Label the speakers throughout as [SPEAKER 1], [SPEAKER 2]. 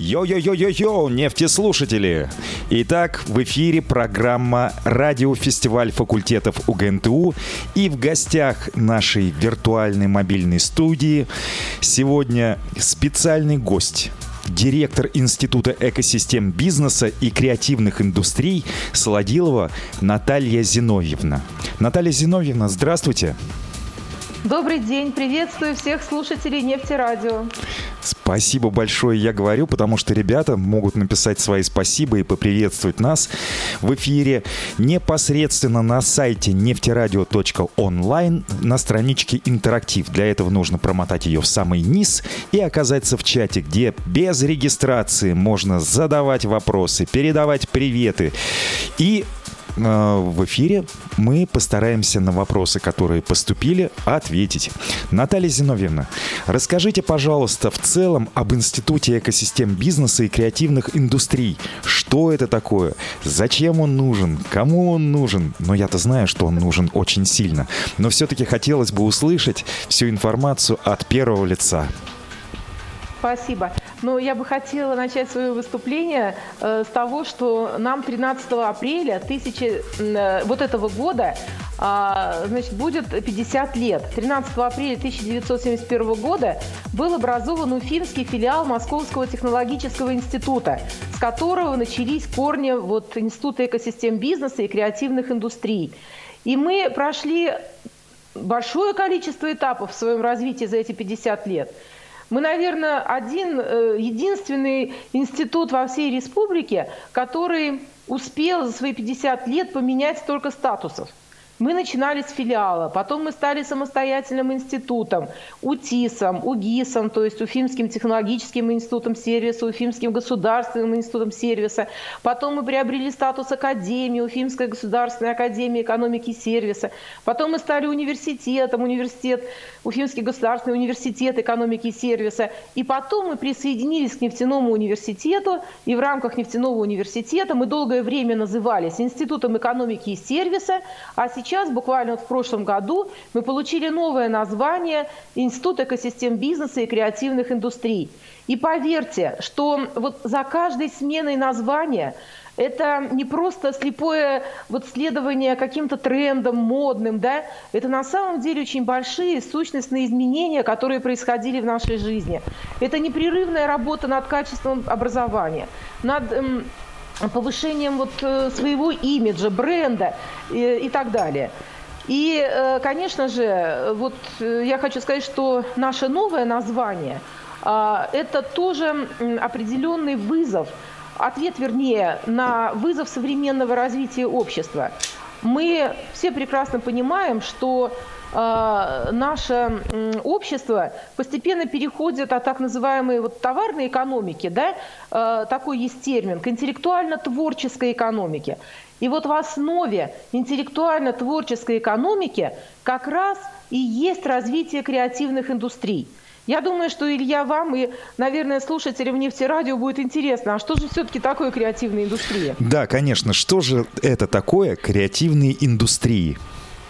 [SPEAKER 1] Йо-йо-йо-йо-йо, нефтеслушатели! Итак, в эфире программа «Радиофестиваль факультетов УГНТУ» и в гостях нашей виртуальной мобильной студии сегодня специальный гость директор Института экосистем бизнеса и креативных индустрий Солодилова Наталья Зиновьевна. Наталья Зиновьевна, здравствуйте.
[SPEAKER 2] Добрый день, приветствую всех слушателей Нефтерадио.
[SPEAKER 1] Спасибо большое, я говорю, потому что ребята могут написать свои спасибо и поприветствовать нас в эфире непосредственно на сайте нефтерадио.онлайн на страничке «Интерактив». Для этого нужно промотать ее в самый низ и оказаться в чате, где без регистрации можно задавать вопросы, передавать приветы и в эфире мы постараемся на вопросы, которые поступили, ответить. Наталья Зиновьевна, расскажите, пожалуйста, в целом об Институте экосистем бизнеса и креативных индустрий. Что это такое? Зачем он нужен? Кому он нужен? Но я-то знаю, что он нужен очень сильно. Но все-таки хотелось бы услышать всю информацию от первого лица.
[SPEAKER 2] Спасибо. Ну, я бы хотела начать свое выступление э, с того, что нам 13 апреля тысячи, э, вот этого года э, значит, будет 50 лет. 13 апреля 1971 года был образован Уфимский филиал Московского технологического института, с которого начались корни вот, Института экосистем бизнеса и креативных индустрий. И мы прошли большое количество этапов в своем развитии за эти 50 лет – мы, наверное, один, э, единственный институт во всей республике, который успел за свои 50 лет поменять столько статусов. Мы начинали с филиала, потом мы стали самостоятельным институтом, УТИСом, УГИСом, то есть Уфимским технологическим институтом сервиса, Уфимским государственным институтом сервиса. Потом мы приобрели статус академии, Уфимская государственная академия экономики и сервиса. Потом мы стали университетом, университет, Уфимский государственный университет экономики и сервиса. И потом мы присоединились к нефтяному университету, и в рамках нефтяного университета мы долгое время назывались Институтом экономики и сервиса, а сейчас сейчас, буквально вот в прошлом году, мы получили новое название Институт экосистем бизнеса и креативных индустрий. И поверьте, что вот за каждой сменой названия это не просто слепое вот следование каким-то трендам модным, да, это на самом деле очень большие сущностные изменения, которые происходили в нашей жизни. Это непрерывная работа над качеством образования, над эм, повышением вот э, своего имиджа, бренда и, и так далее. И, э, конечно же, вот э, я хочу сказать, что наше новое название а, – это тоже определенный вызов, ответ, вернее, на вызов современного развития общества. Мы все прекрасно понимаем, что э, наше общество постепенно переходит от так называемой вот товарной экономики, да, э, такой есть термин, к интеллектуально-творческой экономике. И вот в основе интеллектуально-творческой экономики как раз и есть развитие креативных индустрий – я думаю, что, Илья, вам и, наверное, слушателям нефтерадио будет интересно, а что же все-таки такое креативная индустрия?
[SPEAKER 1] Да, конечно. Что же это такое креативные индустрии?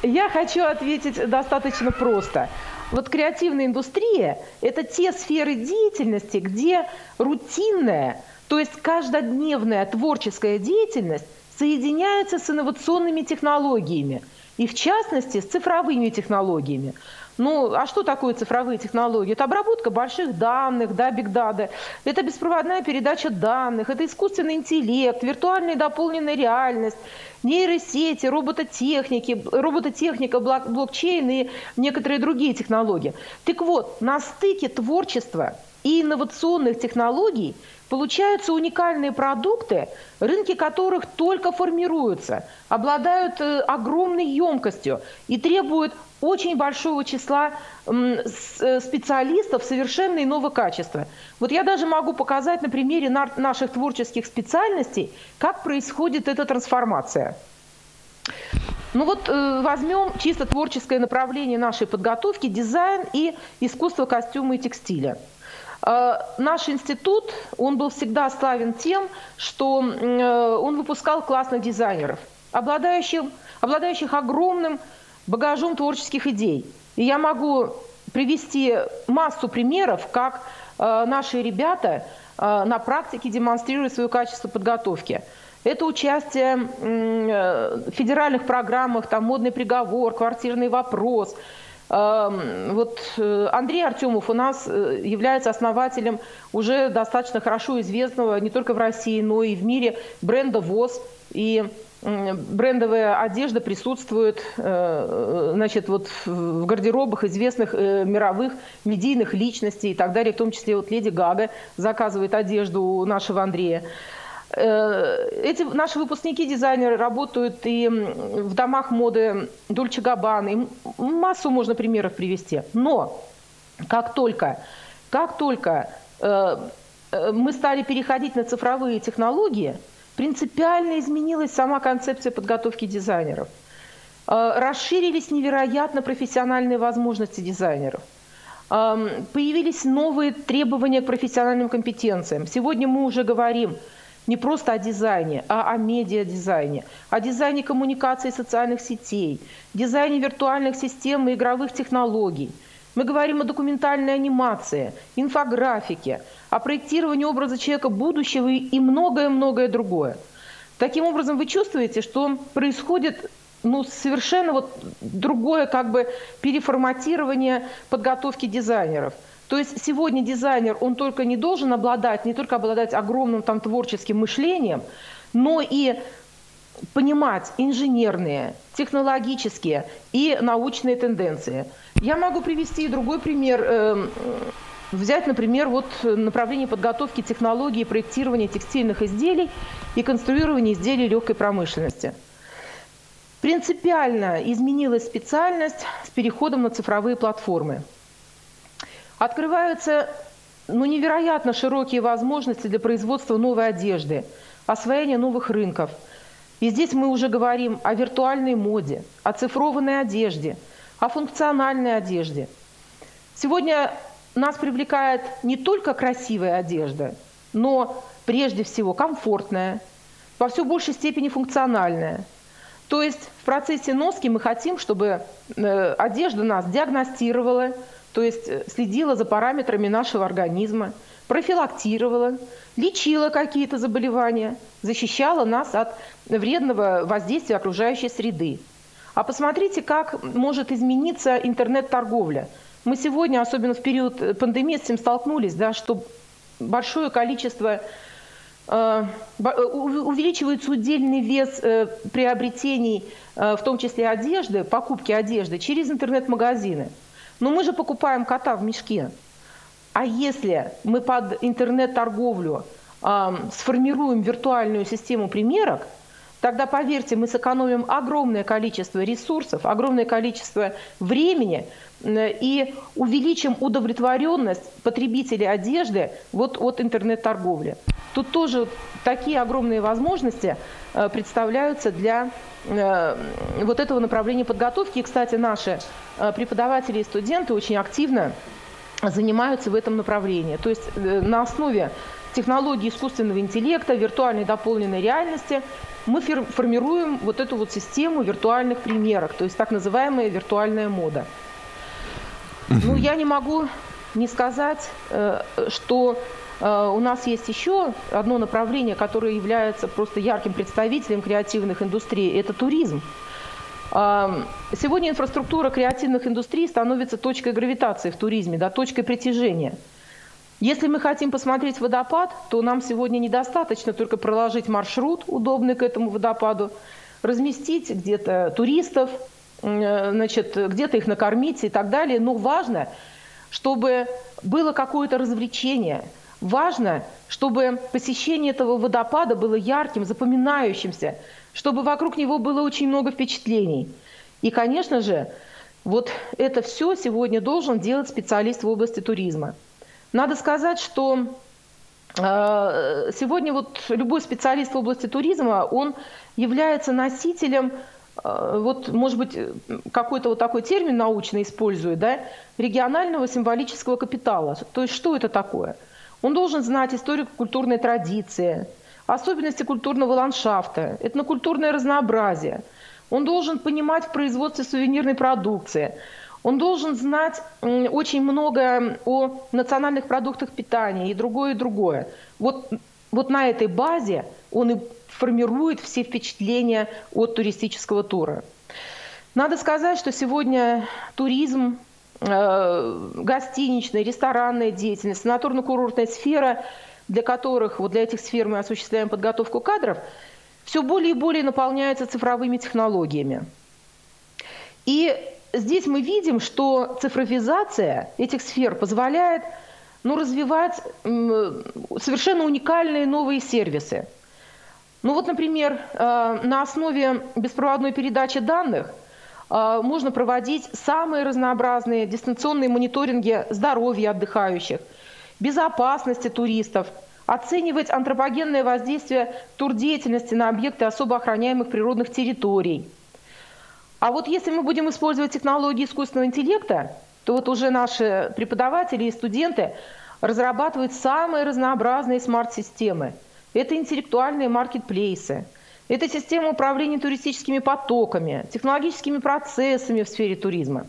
[SPEAKER 2] Я хочу ответить достаточно просто. Вот креативная индустрия – это те сферы деятельности, где рутинная, то есть каждодневная творческая деятельность соединяется с инновационными технологиями, и в частности с цифровыми технологиями. Ну, а что такое цифровые технологии? Это обработка больших данных, да, биг дата. Это беспроводная передача данных, это искусственный интеллект, виртуальная и дополненная реальность, нейросети, робототехники, робототехника, блокчейн и некоторые другие технологии. Так вот, на стыке творчества и инновационных технологий получаются уникальные продукты, рынки которых только формируются, обладают э, огромной емкостью и требуют очень большого числа э, специалистов совершенно иного качества. Вот я даже могу показать на примере наших творческих специальностей, как происходит эта трансформация. Ну вот э, возьмем чисто творческое направление нашей подготовки, дизайн и искусство костюма и текстиля. Э, наш институт, он был всегда славен тем, что он выпускал классных дизайнеров, обладающих, обладающих огромным багажом творческих идей. И я могу привести массу примеров, как наши ребята на практике демонстрируют свое качество подготовки. Это участие в федеральных программах, там модный приговор, квартирный вопрос – вот э, Андрей Артемов у нас э, является основателем уже достаточно хорошо известного не только в России, но и в мире бренда ВОЗ. И брендовая одежда присутствует э, значит, вот в гардеробах известных мировых медийных личностей и так далее, в том числе вот Леди Гага заказывает одежду у нашего Андрея. Э, эти наши выпускники дизайнеры работают и в домах моды Дольче Габбана, массу можно примеров привести. Но как только, как только э, э, мы стали переходить на цифровые технологии, принципиально изменилась сама концепция подготовки дизайнеров. Расширились невероятно профессиональные возможности дизайнеров. Появились новые требования к профессиональным компетенциям. Сегодня мы уже говорим – не просто о дизайне, а о медиадизайне, о дизайне коммуникации социальных сетей, дизайне виртуальных систем и игровых технологий. Мы говорим о документальной анимации, инфографике, о проектировании образа человека будущего и многое-многое другое. Таким образом, вы чувствуете, что происходит ну, совершенно вот другое как бы переформатирование подготовки дизайнеров – то есть сегодня дизайнер, он только не должен обладать, не только обладать огромным там творческим мышлением, но и понимать инженерные, технологические и научные тенденции. Я могу привести другой пример. Эм, взять, например, вот направление подготовки технологии проектирования текстильных изделий и конструирования изделий легкой промышленности. Принципиально изменилась специальность с переходом на цифровые платформы – Открываются ну, невероятно широкие возможности для производства новой одежды, освоения новых рынков. И здесь мы уже говорим о виртуальной моде, о цифрованной одежде, о функциональной одежде. Сегодня нас привлекает не только красивая одежда, но прежде всего комфортная, во все большей степени функциональная. То есть в процессе носки мы хотим, чтобы э, одежда нас диагностировала, то есть э, следила за параметрами нашего организма, профилактировала, лечила какие-то заболевания, защищала нас от вредного воздействия окружающей среды. А посмотрите, как может измениться интернет-торговля. Мы сегодня, особенно в период э, пандемии, с этим столкнулись, да, что большое количество э, увеличивается удельный вес приобретений, в том числе одежды, покупки одежды через интернет-магазины. Но мы же покупаем кота в мешке. А если мы под интернет-торговлю э, сформируем виртуальную систему примерок, тогда, поверьте, мы сэкономим огромное количество ресурсов, огромное количество времени э, и увеличим удовлетворенность потребителей одежды вот от интернет-торговли. Тут тоже такие огромные возможности э, представляются для э, вот этого направления подготовки. И, кстати, наши преподаватели и студенты очень активно занимаются в этом направлении. То есть на основе технологии искусственного интеллекта, виртуальной дополненной реальности мы формируем вот эту вот систему виртуальных примерок, то есть так называемая виртуальная мода. Ну, я не могу не сказать, что Э, у нас есть еще одно направление, которое является просто ярким представителем креативных индустрий – это туризм. Эм, сегодня инфраструктура креативных индустрий становится точкой гравитации в туризме, да, точкой притяжения. Если мы хотим посмотреть водопад, то нам сегодня недостаточно только проложить маршрут, удобный к этому водопаду, разместить где-то туристов, э, значит, где-то их накормить и так далее. Но важно, чтобы было какое-то развлечение – Важно, чтобы посещение этого водопада было ярким, запоминающимся, чтобы вокруг него было очень много впечатлений. И, конечно же, вот это все сегодня должен делать специалист в области туризма. Надо сказать, что э, сегодня вот любой специалист в области туризма, он является носителем, э, вот, может быть, какой-то вот такой термин научно использует, да, регионального символического капитала. То есть что это такое – он должен знать историко-культурные традиции, особенности культурного ландшафта, этнокультурное разнообразие. Он должен понимать в производстве сувенирной продукции. Он должен знать очень много о национальных продуктах питания и другое, и другое. Вот, вот на этой базе он и формирует все впечатления от туристического тура. Надо сказать, что сегодня туризм, э, гостиничная, ресторанная деятельность, санаторно-курортная сфера, для которых, вот для этих сфер мы осуществляем подготовку кадров, все более и более наполняются цифровыми технологиями. И здесь мы видим, что цифровизация этих сфер позволяет ну, развивать совершенно уникальные новые сервисы. Ну вот, например, э, на основе беспроводной передачи данных э, можно проводить самые разнообразные дистанционные мониторинги здоровья отдыхающих, безопасности туристов, оценивать антропогенное воздействие турдеятельности на объекты особо охраняемых природных территорий – а вот если мы будем использовать технологии искусственного интеллекта, то вот уже наши преподаватели и студенты разрабатывают самые разнообразные смарт-системы. Это интеллектуальные маркетплейсы, это система управления туристическими потоками, технологическими процессами в сфере туризма.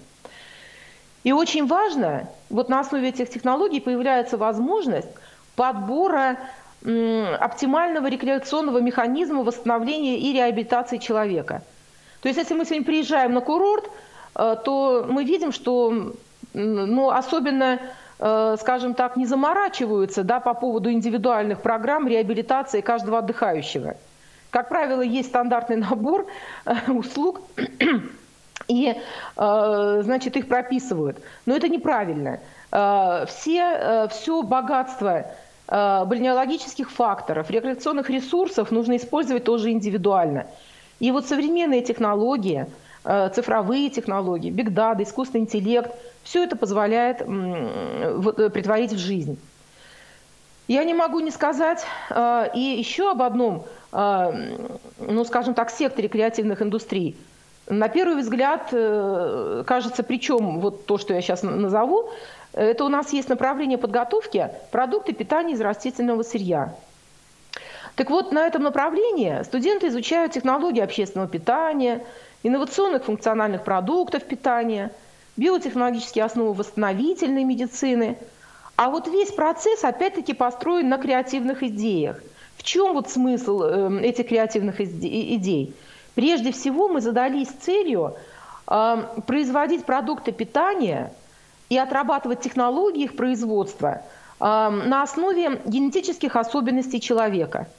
[SPEAKER 2] И очень важно, вот на основе этих технологий появляется возможность подбора оптимального рекреационного механизма восстановления и реабилитации человека – то есть если мы сегодня приезжаем на курорт, э, то мы видим, что ну, особенно, э, скажем так, не заморачиваются да, по поводу индивидуальных программ реабилитации каждого отдыхающего. Как правило, есть стандартный набор э, услуг, и, значит, их прописывают. Но это неправильно. Все, все богатство бальнеологических факторов, рекреационных ресурсов нужно использовать тоже индивидуально. И вот современные технологии, э, цифровые технологии, бигдата, искусственный интеллект, все это позволяет э, притворить в жизнь. Я не могу не сказать э, и еще об одном, ну, скажем так, секторе креативных индустрий. На первый взгляд, кажется, причем вот то, что я сейчас назову, это у нас есть направление подготовки продукты питания из растительного сырья. Так вот, на этом направлении студенты изучают технологии общественного питания, инновационных функциональных продуктов питания, биотехнологические основы восстановительной медицины. А вот весь процесс опять-таки построен на креативных идеях. В чем вот смысл эм, этих креативных идей? Прежде всего мы задались целью эм, производить продукты питания и отрабатывать технологии их производства эм, на основе генетических особенностей человека –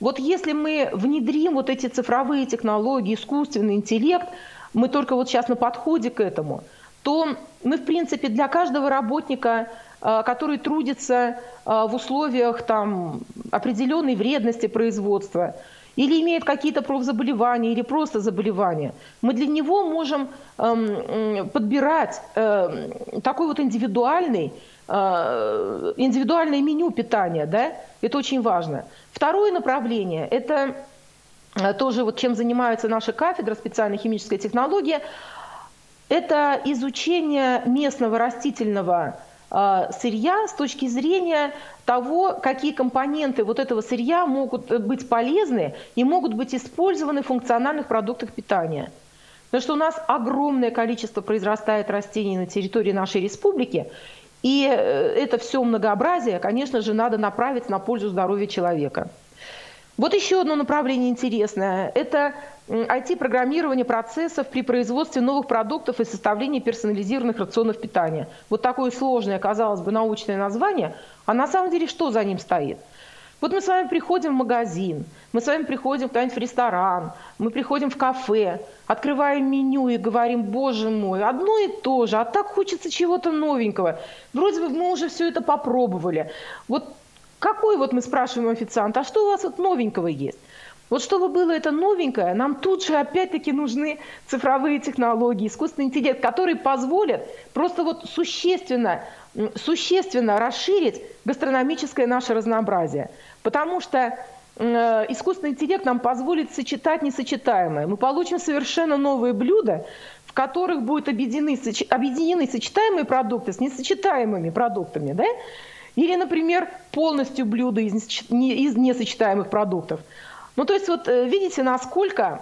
[SPEAKER 2] вот если мы внедрим вот эти цифровые технологии, искусственный интеллект, мы только вот сейчас на подходе к этому, то мы, в принципе, для каждого работника, э, который трудится э, в условиях там, определенной вредности производства, или имеет какие-то профзаболевания, или просто заболевания, мы для него можем эм, подбирать эм, такой вот индивидуальный Э, индивидуальное меню питания, да, это очень важно. Второе направление – это э, тоже вот чем занимается наша кафедра специальной химической технологии, это изучение местного растительного э, сырья с точки зрения того, какие компоненты вот этого сырья могут быть полезны и могут быть использованы в функциональных продуктах питания. Потому что у нас огромное количество произрастает растений на территории нашей республики, и э, это все многообразие, конечно же, надо направить на пользу здоровья человека. Вот еще одно направление интересное – это IT-программирование процессов при производстве новых продуктов и составлении персонализированных рационов питания. Вот такое сложное, казалось бы, научное название, а на самом деле что за ним стоит – вот мы с вами приходим в магазин, мы с вами приходим куда-нибудь в ресторан, мы приходим в кафе, открываем меню и говорим, боже мой, одно и то же, а так хочется чего-то новенького. Вроде бы мы уже все это попробовали. Вот какой вот мы спрашиваем официанта, а что у вас вот новенького есть? Вот чтобы было это новенькое, нам тут же опять-таки нужны цифровые технологии, искусственный интеллект, которые позволят просто вот существенно, существенно расширить гастрономическое наше разнообразие. Потому что э, искусственный интеллект нам позволит сочетать несочетаемое. Мы получим совершенно новые блюда, в которых будут объединены, объединены сочетаемые продукты с несочетаемыми продуктами. Да? Или, например, полностью блюда из, из несочетаемых продуктов. Ну, то есть, вот э, видите, насколько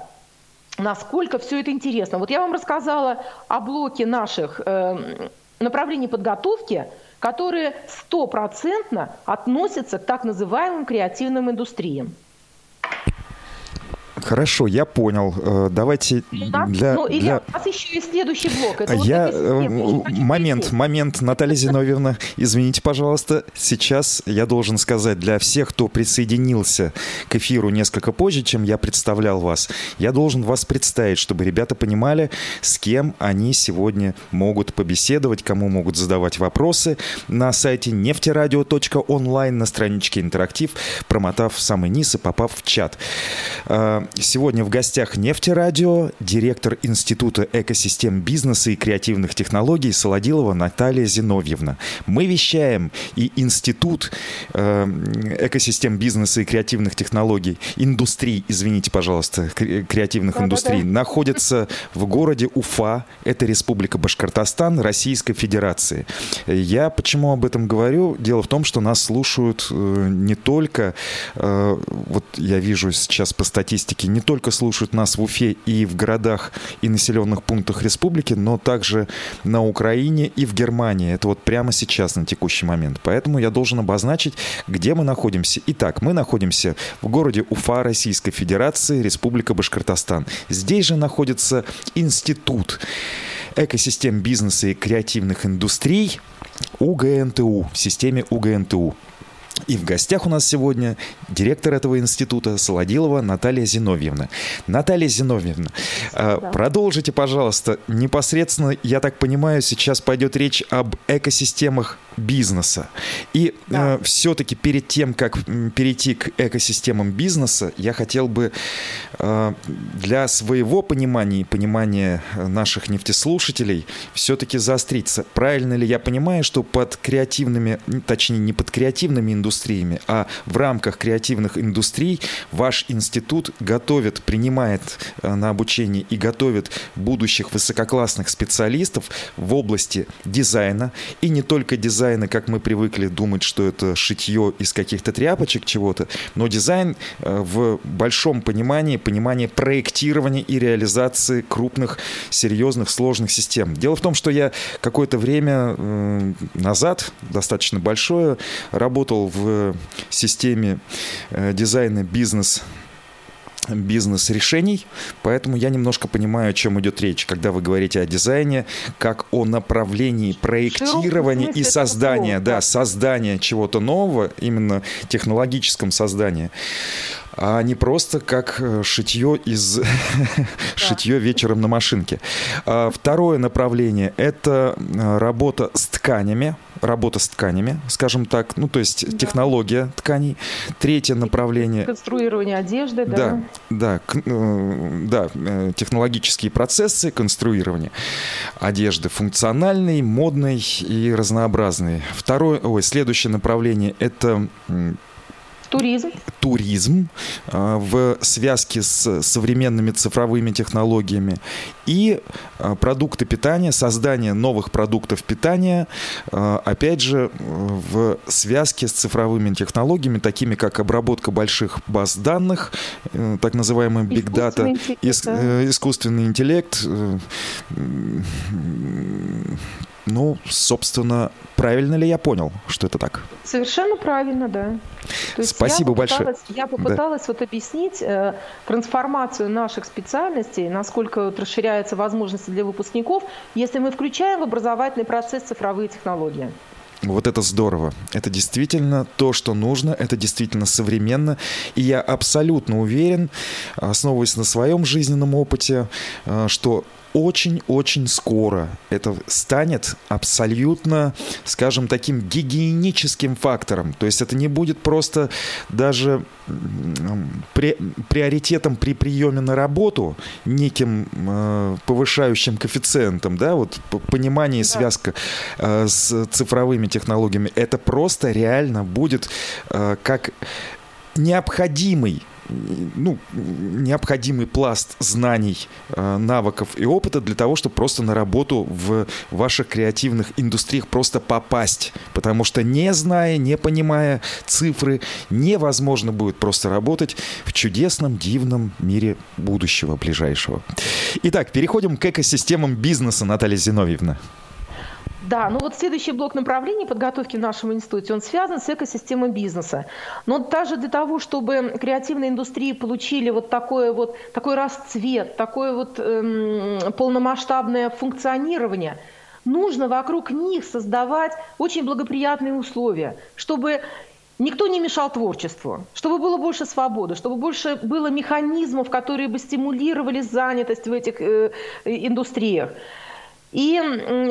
[SPEAKER 2] насколько все это интересно. Вот я вам рассказала о блоке наших э, направлений подготовки, которые стопроцентно относятся к так называемым креативным индустриям.
[SPEAKER 1] Хорошо, я понял. Э, давайте для...
[SPEAKER 2] Ну, Илья, для... у нас еще есть следующий блок.
[SPEAKER 1] Это я... Вот момент, перейти. момент, Наталья Зиновьевна, извините, пожалуйста. Сейчас я должен сказать для всех, кто присоединился к эфиру несколько позже, чем я представлял вас, я должен вас представить, чтобы ребята понимали, с кем они сегодня могут побеседовать, кому могут задавать вопросы на сайте нефтерадио.онлайн на страничке интерактив, промотав в самый низ и попав в чат. Сегодня в гостях Нефтерадио, директор Института экосистем бизнеса и креативных технологий Солодилова Наталья Зиновьевна. Мы вещаем, и Институт э, экосистем бизнеса и креативных технологий, индустрий, извините, пожалуйста, креативных да, индустрий, да, да. находится в городе Уфа, это Республика Башкортостан, Российской Федерации. Я почему об этом говорю? Дело в том, что нас слушают э, не только, э, вот я вижу сейчас по статистике, не только слушают нас в Уфе и в городах и населенных пунктах республики, но также на Украине и в Германии. Это вот прямо сейчас, на текущий момент. Поэтому я должен обозначить, где мы находимся. Итак, мы находимся в городе Уфа Российской Федерации, Республика Башкортостан. Здесь же находится институт экосистем бизнеса и креативных индустрий УГНТУ, в системе УГНТУ. И в гостях у нас сегодня директор этого института Солодилова Наталья Зиновьевна. Наталья Зиновьевна, а, да. продолжите, пожалуйста, непосредственно, я так понимаю, сейчас пойдет речь об экосистемах бизнеса. И да. э, все-таки перед тем, как перейти к экосистемам бизнеса, я хотел бы э, для своего понимания и понимания наших нефтеслушателей все-таки заостриться. Правильно ли я понимаю, что под креативными, точнее не под креативными индустриями, а в рамках креативных индустрий ваш институт готовит, принимает э, на обучение и готовит будущих высококлассных специалистов в области дизайна и не только дизайна, как мы привыкли думать, что это шитье из каких-то тряпочек чего-то, но дизайн э, в большом понимании, понимании проектирования и реализации крупных, серьезных, сложных систем. Дело в том, что я какое-то время э, назад, достаточно большое, работал в системе э, дизайна бизнес бизнес-решений, поэтому я немножко понимаю, о чем идет речь, когда вы говорите о дизайне, как о направлении проектирования и создания, да, создания чего-то нового, именно технологическом создании а не просто как э, шитье из да. шитье вечером на машинке. А второе направление – это э, работа с тканями, работа с тканями, скажем так, ну то есть да. технология тканей. Третье направление.
[SPEAKER 2] Конструирование одежды, да.
[SPEAKER 1] Да, да, э, да, технологические процессы конструирования одежды функциональной, модной и разнообразной. Второе, ой, следующее направление это
[SPEAKER 2] Туризм.
[SPEAKER 1] Туризм а, в связке с современными цифровыми технологиями и а, продукты питания, создание новых продуктов питания, а, опять же, в связке с цифровыми технологиями, такими как обработка больших баз данных, э, так называемый Big Data, э, искусственный интеллект, э, ну, собственно, правильно ли я понял, что это так?
[SPEAKER 2] Совершенно правильно, да.
[SPEAKER 1] То есть Спасибо
[SPEAKER 2] я
[SPEAKER 1] большое.
[SPEAKER 2] Я попыталась да. вот объяснить э, трансформацию наших специальностей, насколько вот расширяются возможности для выпускников, если мы включаем в образовательный процесс цифровые технологии.
[SPEAKER 1] Вот это здорово. Это действительно то, что нужно, это действительно современно. И я абсолютно уверен, основываясь на своем жизненном опыте, э, что очень-очень скоро это станет абсолютно, скажем, таким гигиеническим фактором. То есть это не будет просто даже при, приоритетом при приеме на работу, неким э, повышающим коэффициентом, да, вот понимание и связка э, с цифровыми технологиями. Это просто реально будет э, как необходимый ну, необходимый пласт знаний, э, навыков и опыта для того, чтобы просто на работу в ваших креативных индустриях просто попасть. Потому что не зная, не понимая цифры, невозможно будет просто работать в чудесном, дивном мире будущего ближайшего. Итак, переходим к экосистемам бизнеса, Наталья Зиновьевна.
[SPEAKER 2] Да, ну вот следующий блок направлений подготовки в нашем институте, он связан с экосистемой бизнеса. Но даже для того, чтобы креативные индустрии получили вот такой вот такой расцвет, такое вот эм, полномасштабное функционирование, нужно вокруг них создавать очень благоприятные условия, чтобы никто не мешал творчеству, чтобы было больше свободы, чтобы больше было механизмов, которые бы стимулировали занятость в этих э, индустриях. И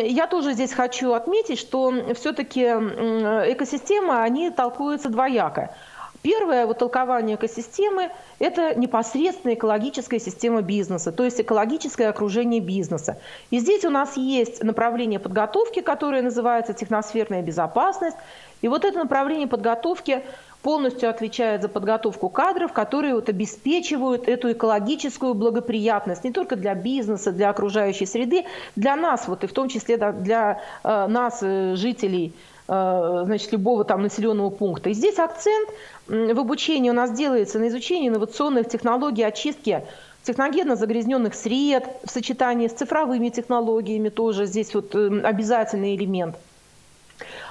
[SPEAKER 2] я тоже здесь хочу отметить, что все-таки экосистемы, они толкуются двояко. Первое вот толкование экосистемы – это непосредственно экологическая система бизнеса, то есть экологическое окружение бизнеса. И здесь у нас есть направление подготовки, которое называется техносферная безопасность. И вот это направление подготовки полностью отвечает за подготовку кадров, которые вот обеспечивают эту экологическую благоприятность не только для бизнеса, для окружающей среды, для нас, вот и в том числе для э, нас, э, жителей э, значит, любого там населенного пункта. И здесь акцент в обучении у нас делается на изучении инновационных технологий очистки техногенно загрязненных сред в сочетании с цифровыми технологиями тоже здесь вот обязательный элемент –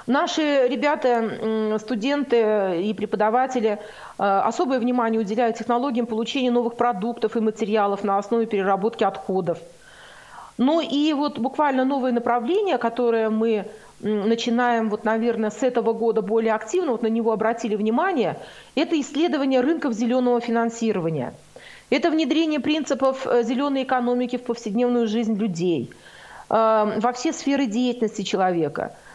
[SPEAKER 2] Наши ребята, студенты и преподаватели э, особое внимание уделяют технологиям получения новых продуктов и материалов на основе переработки отходов. Ну и вот буквально новое направление, которое мы начинаем, вот, наверное, с этого года более активно, вот на него обратили внимание, это исследование рынков зеленого финансирования. Это внедрение принципов э, зеленой экономики в повседневную жизнь людей, э, во все сферы деятельности человека –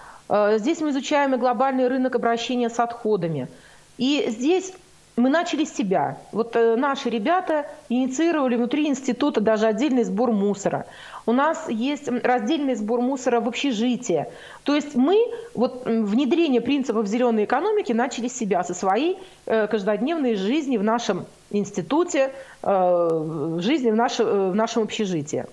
[SPEAKER 2] здесь мы изучаем и глобальный рынок обращения с отходами. И здесь мы начали с себя. Вот э, наши ребята инициировали внутри института даже отдельный сбор мусора. У нас есть раздельный сбор мусора в общежитии. То есть мы вот внедрение принципов зеленой экономики начали с себя, со своей э, каждодневной жизни в нашем институте, жизни в, наше, в нашем общежитии.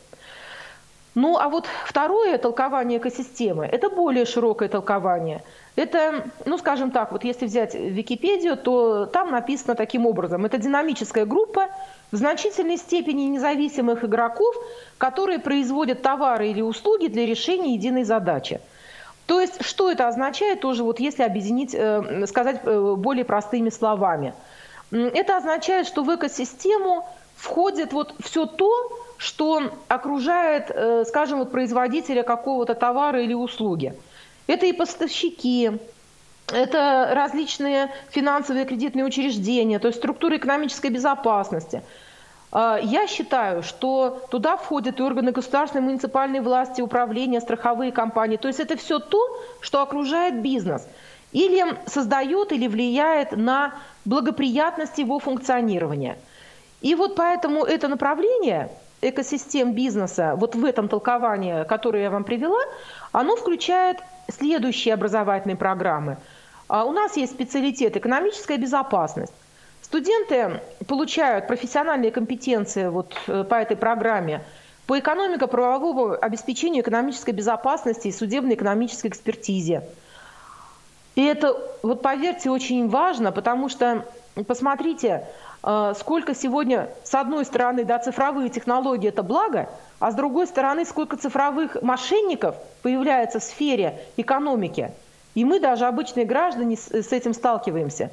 [SPEAKER 2] Ну, а вот второе толкование экосистемы – это более широкое толкование. Это, ну, скажем так, вот если взять Википедию, то там написано таким образом. Это динамическая группа в значительной степени независимых игроков, которые производят товары или услуги для решения единой задачи. То есть, что это означает, тоже вот если объединить, э, сказать э, более простыми словами. Это означает, что в экосистему входит вот все то, что окружает, э, скажем, вот производителя какого-то товара или услуги. Это и поставщики, это различные финансовые кредитные учреждения, то есть структуры экономической безопасности. А, я считаю, что туда входят и органы государственной муниципальной власти, управления, страховые компании. То есть это все то, что окружает бизнес. Или создает или влияет на благоприятность его функционирования. И вот поэтому это направление экосистем бизнеса, вот в этом толковании, которое я вам привела, оно включает следующие образовательные программы. А у нас есть специалитет экономическая безопасность. Студенты получают профессиональные компетенции вот э, по этой программе по экономико-правовому обеспечению экономической безопасности и судебно-экономической экспертизе. И это, вот поверьте, очень важно, потому что, посмотрите, сколько сегодня, с одной стороны, да, цифровые технологии – это благо, а с другой стороны, сколько цифровых мошенников появляется в сфере экономики. И мы даже, обычные граждане, с этим сталкиваемся.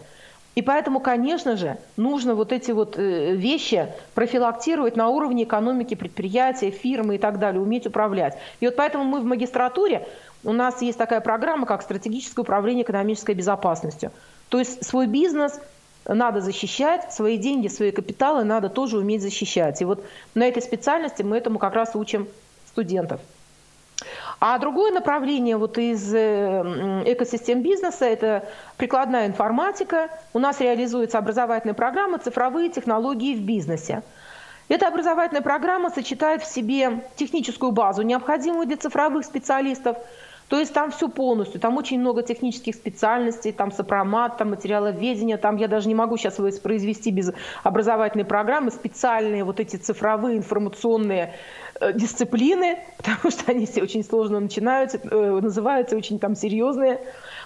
[SPEAKER 2] И поэтому, конечно же, нужно вот эти вот э, вещи профилактировать на уровне экономики предприятия, фирмы и так далее, уметь управлять. И вот поэтому мы в магистратуре, у нас есть такая программа, как стратегическое управление экономической безопасностью. То есть свой бизнес – надо защищать, свои деньги, свои капиталы надо тоже уметь защищать. И вот на этой специальности мы этому как раз учим студентов. А другое направление вот из э, экосистем бизнеса – это прикладная информатика. У нас реализуется образовательная программа «Цифровые технологии в бизнесе». Эта образовательная программа сочетает в себе техническую базу, необходимую для цифровых специалистов, То есть там все полностью, там очень много технических специальностей, там сопромат, там материаловедение, там я даже не могу сейчас воспроизвести без образовательной программы специальные вот эти цифровые информационные э, дисциплины, потому что они все очень сложно начинаются, э, называются очень там серьезные.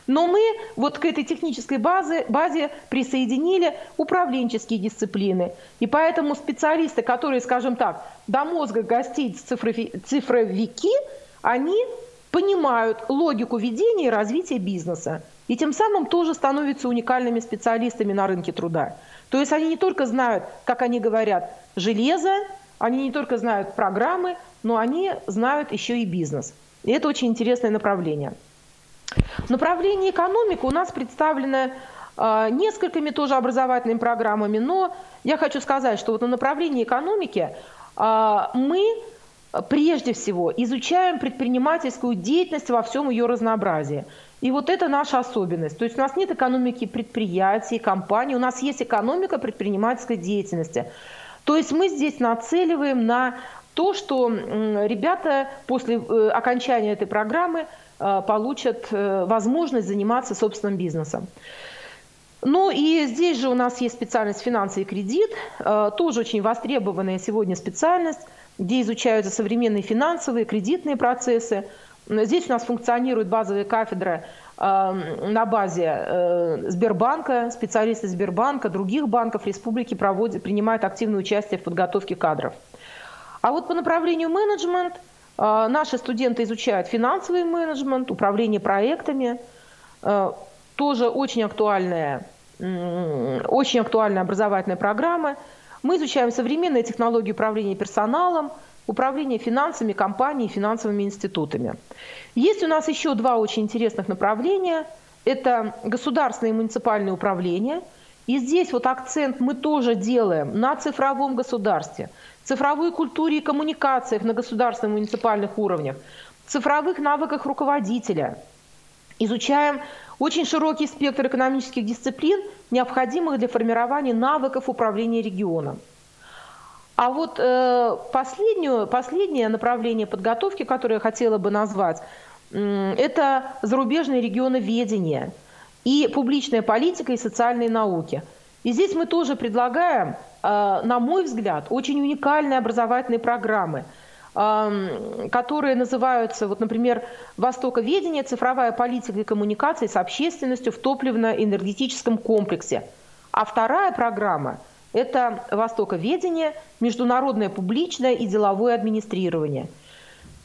[SPEAKER 2] Но мы вот к этой технической базе, базе присоединили управленческие дисциплины. И поэтому специалисты, которые, скажем так, до мозга гостей цифровики, они понимают логику ведения и развития бизнеса. И тем самым тоже становятся уникальными специалистами на рынке труда. То есть они не только знают, как они говорят, железо, они не только знают программы, но они знают еще и бизнес. И это очень интересное направление. Направление экономика у нас представлено э, несколькими тоже образовательными программами, но я хочу сказать, что вот на направлении экономики э, мы прежде всего изучаем предпринимательскую деятельность во всем ее разнообразии. И вот это наша особенность. То есть у нас нет экономики предприятий, компаний, у нас есть экономика предпринимательской деятельности. То есть мы здесь нацеливаем на то, что ребята после э, окончания этой программы э, получат э, возможность заниматься собственным бизнесом. Ну и здесь же у нас есть специальность финансы и кредит, тоже очень востребованная сегодня специальность – где изучаются современные финансовые, кредитные процессы. Здесь у нас функционирует базовая кафедра э, на базе э, Сбербанка, специалисты Сбербанка, других банков республики проводят, принимают активное участие в подготовке кадров. А вот по направлению менеджмент э, наши студенты изучают финансовый менеджмент, управление проектами, тоже очень актуальная, очень актуальная образовательная программа – мы изучаем современные технологии управления персоналом, управление финансами компаний и финансовыми институтами. Есть у нас еще два очень интересных направления. Это государственное и муниципальное управление. И здесь вот акцент мы тоже делаем на цифровом государстве, цифровой культуре и коммуникациях на государственных и муниципальных уровнях, цифровых навыках руководителя. Изучаем очень широкий спектр экономических дисциплин, необходимых для формирования навыков управления регионом. А вот э, последнюю, последнее направление подготовки, которое я хотела бы назвать, э, это зарубежные регионы ведения и публичная политика и социальные науки. И здесь мы тоже предлагаем, э, на мой взгляд, очень уникальные образовательные программы – которые называются, вот, например, «Востоковедение. Цифровая политика и коммуникации с общественностью в топливно-энергетическом комплексе». А вторая программа – это «Востоковедение. Международное публичное и деловое администрирование».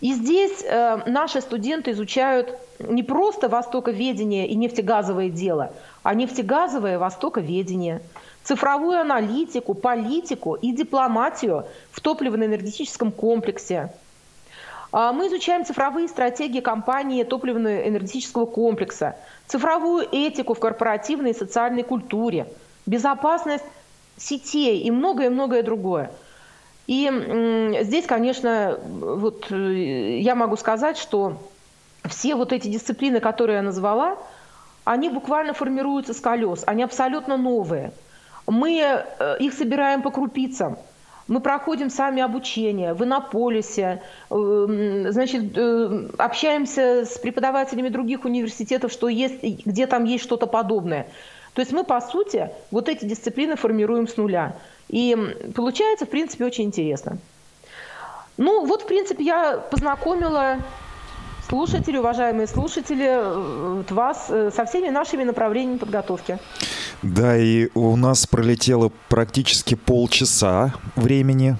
[SPEAKER 2] И здесь э, наши студенты изучают не просто востоковедение и нефтегазовое дело, а нефтегазовое востоковедение – цифровую аналитику, политику и дипломатию в топливно-энергетическом комплексе. А, мы изучаем цифровые стратегии компании топливно-энергетического комплекса, цифровую этику в корпоративной и социальной культуре, безопасность сетей и многое-многое другое. И здесь, конечно, вот э, я могу сказать, что все вот эти дисциплины, которые я назвала, они буквально формируются с колес, они абсолютно новые – мы э, их собираем по крупицам. Мы проходим сами обучение в Иннополисе, э, значит, э, общаемся с преподавателями других университетов, что есть, где там есть что-то подобное. То есть мы, по сути, вот эти дисциплины формируем с нуля. И получается, в принципе, очень интересно. Ну, вот, в принципе, я познакомила слушатели, уважаемые слушатели, вас со всеми нашими направлениями подготовки.
[SPEAKER 1] Да, и у нас пролетело практически полчаса времени.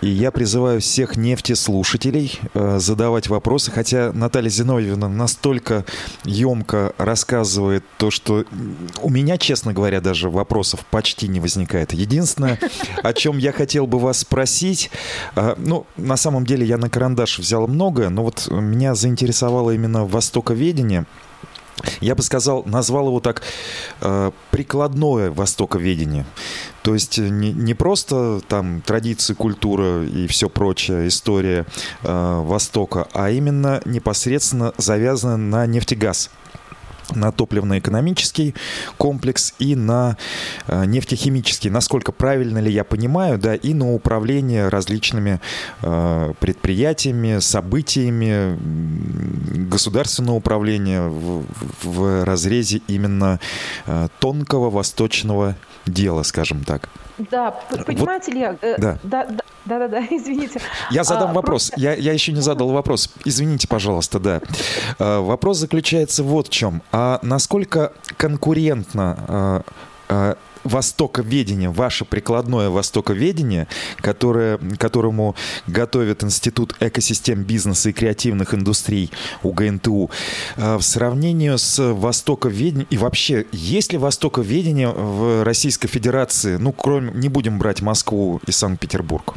[SPEAKER 1] И я призываю всех нефтеслушателей э, задавать вопросы, хотя Наталья Зиновьевна настолько емко рассказывает то, что у меня, честно говоря, даже вопросов почти не возникает. Единственное, о чем я хотел бы вас спросить, э, ну, на самом деле я на карандаш взял многое, но вот меня заинтересовало именно востоковедение – я бы сказал, назвал его так э, прикладное востоковедение. То есть не, не просто там традиции, культура и все прочее, история э, Востока, а именно непосредственно завязано на нефтегаз. На топливно-экономический комплекс и на э, нефтехимический. Насколько правильно ли я понимаю, да, и на управление различными э, предприятиями, событиями, государственного управления в, в разрезе именно э, тонкого восточного дела, скажем так.
[SPEAKER 2] Да, понимаете вот, ли, э, да. Да, да, да, да, да, извините.
[SPEAKER 1] Я задам а, вопрос. Просто... Я, я еще не задал вопрос. Извините, пожалуйста, да. А, вопрос заключается вот в чем. А насколько конкурентно а, востоковедение, ваше прикладное востоковедение, которое, которому готовит Институт экосистем бизнеса и креативных индустрий УГНТУ, э, в сравнении с востоковедением, и вообще, есть ли востоковедение в Российской Федерации, ну, кроме, не будем брать Москву и Санкт-Петербург?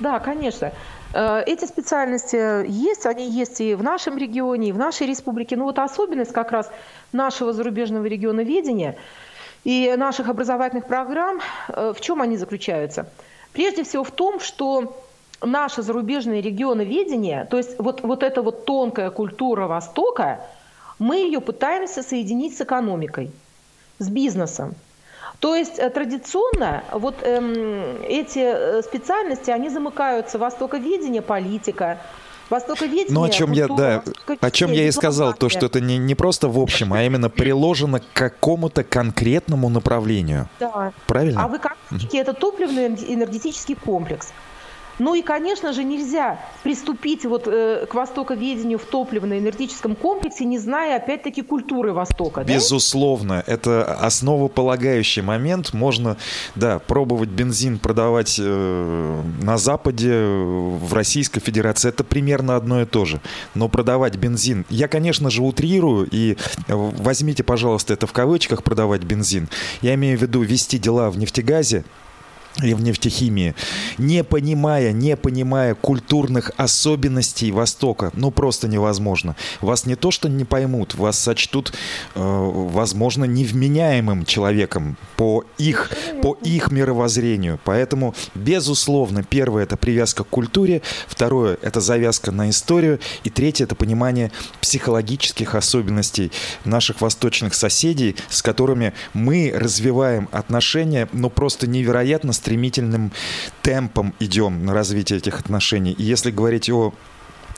[SPEAKER 2] Да, конечно. Э, эти специальности есть, они есть и в нашем регионе, и в нашей республике. Но вот особенность как раз нашего зарубежного региона ведения – и наших образовательных программ, э, в чем они заключаются? Прежде всего в том, что наши зарубежные регионы видения, то есть вот, вот эта вот тонкая культура Востока, мы ее пытаемся соединить с экономикой, с бизнесом. То есть э, традиционно вот эм, эти э, специальности, они замыкаются востоковедение, политика, Востоковедение,
[SPEAKER 1] Ну, о чем я, да, о чем я и сказал, то, что это не, не просто в общем, а именно приложено к какому-то конкретному направлению. Да. Правильно?
[SPEAKER 2] А вы как это топливный энергетический комплекс. Ну и, конечно же, нельзя приступить вот э, к востоковедению в топливно-энергетическом комплексе, не зная, опять-таки, культуры Востока.
[SPEAKER 1] Безусловно, да? это основополагающий момент. Можно, да, пробовать бензин продавать э, на Западе, в Российской Федерации. Это примерно одно и то же. Но продавать бензин... Я, конечно же, утрирую, и возьмите, пожалуйста, это в кавычках, продавать бензин. Я имею в виду вести дела в нефтегазе, и в нефтехимии, не понимая, не понимая культурных особенностей Востока, ну просто невозможно. Вас не то что не поймут, вас сочтут, э, возможно, невменяемым человеком по их, по их мировоззрению. Поэтому, безусловно, первое – это привязка к культуре, второе – это завязка на историю, и третье – это понимание психологических особенностей наших восточных соседей, с которыми мы развиваем отношения, ну просто невероятно стремительным темпом идем на развитие этих отношений. И если говорить о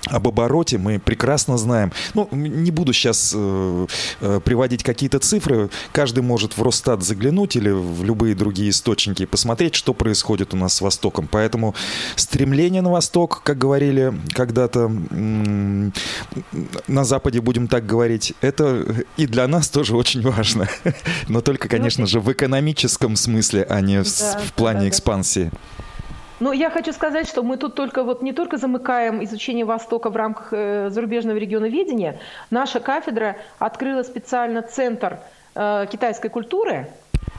[SPEAKER 1] об обороте мы прекрасно знаем. Ну, не буду сейчас э, э, приводить какие-то цифры. Каждый может в Росстат заглянуть или в любые другие источники и посмотреть, что происходит у нас с Востоком. Поэтому стремление на Восток, как говорили когда-то м- на Западе, будем так говорить, это и для нас тоже очень важно. Но только, конечно же, в экономическом смысле, а не в плане экспансии.
[SPEAKER 2] Ну, я хочу сказать, что мы тут только вот не только замыкаем изучение Востока в рамках э, зарубежного региона видения. Наша кафедра открыла специально центр э, китайской культуры,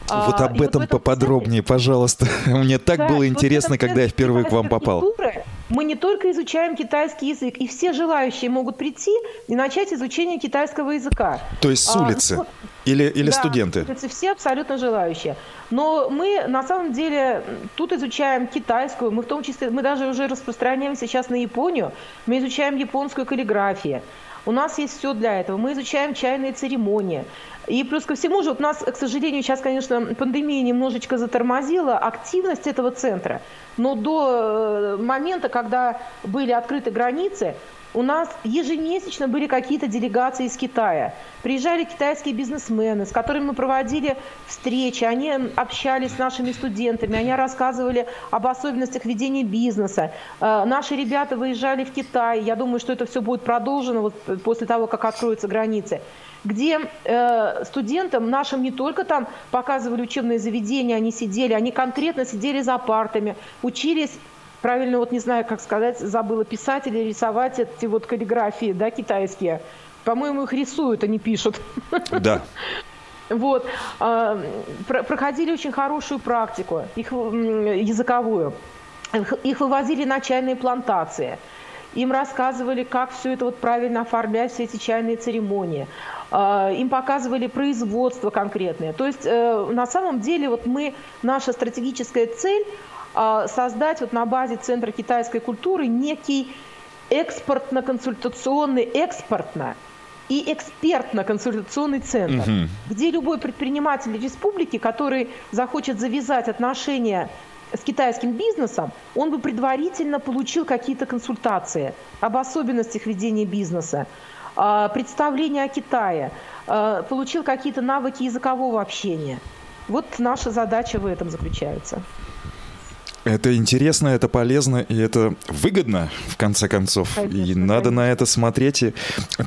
[SPEAKER 1] а, вот об и этом вот поподробнее, центре... пожалуйста. Мне так да, было интересно, вот когда я впервые к вам попал. Культуры,
[SPEAKER 2] мы не только изучаем китайский язык, и все желающие могут прийти и начать изучение китайского языка.
[SPEAKER 1] То есть с а, улицы? А, или или да, студенты?
[SPEAKER 2] Улицы, все абсолютно желающие. Но мы на самом деле тут изучаем китайскую, мы в том числе, мы даже уже распространяем сейчас на Японию, мы изучаем японскую каллиграфию. У нас есть все для этого. Мы изучаем чайные церемонии. И плюс ко всему же, вот у нас, к сожалению, сейчас, конечно, пандемия немножечко затормозила активность этого центра. Но до э, момента, когда были открыты границы, у нас ежемесячно были какие-то делегации из Китая. Приезжали китайские бизнесмены, с которыми мы проводили встречи. Они общались с нашими студентами, они рассказывали об особенностях ведения бизнеса. Э, наши ребята выезжали в Китай. Я думаю, что это все будет продолжено вот после того, как откроются границы где э, студентам нашим не только там показывали учебные заведения, они сидели, они конкретно сидели за партами, учились правильно, вот не знаю, как сказать, забыла писать или рисовать эти вот каллиграфии, да, китайские. По-моему, их рисуют, а не пишут.
[SPEAKER 1] Да.
[SPEAKER 2] Вот. А, проходили очень хорошую практику, их языковую. Их вывозили на чайные плантации. Им рассказывали, как все это вот правильно оформлять, все эти чайные церемонии. А, им показывали производство конкретное. То есть э, на самом деле вот мы, наша стратегическая цель а, создать вот на базе Центра китайской культуры некий экспортно-консультационный, экспортно и экспертно-консультационный центр, угу. где любой предприниматель республики, который захочет завязать отношения с китайским бизнесом, он бы предварительно получил какие-то консультации об особенностях ведения бизнеса, представление о Китае, а, получил какие-то навыки языкового общения. Вот наша задача в этом заключается.
[SPEAKER 1] Это интересно, это полезно и это выгодно, в конце концов. Конечно, и надо конечно. на это смотреть.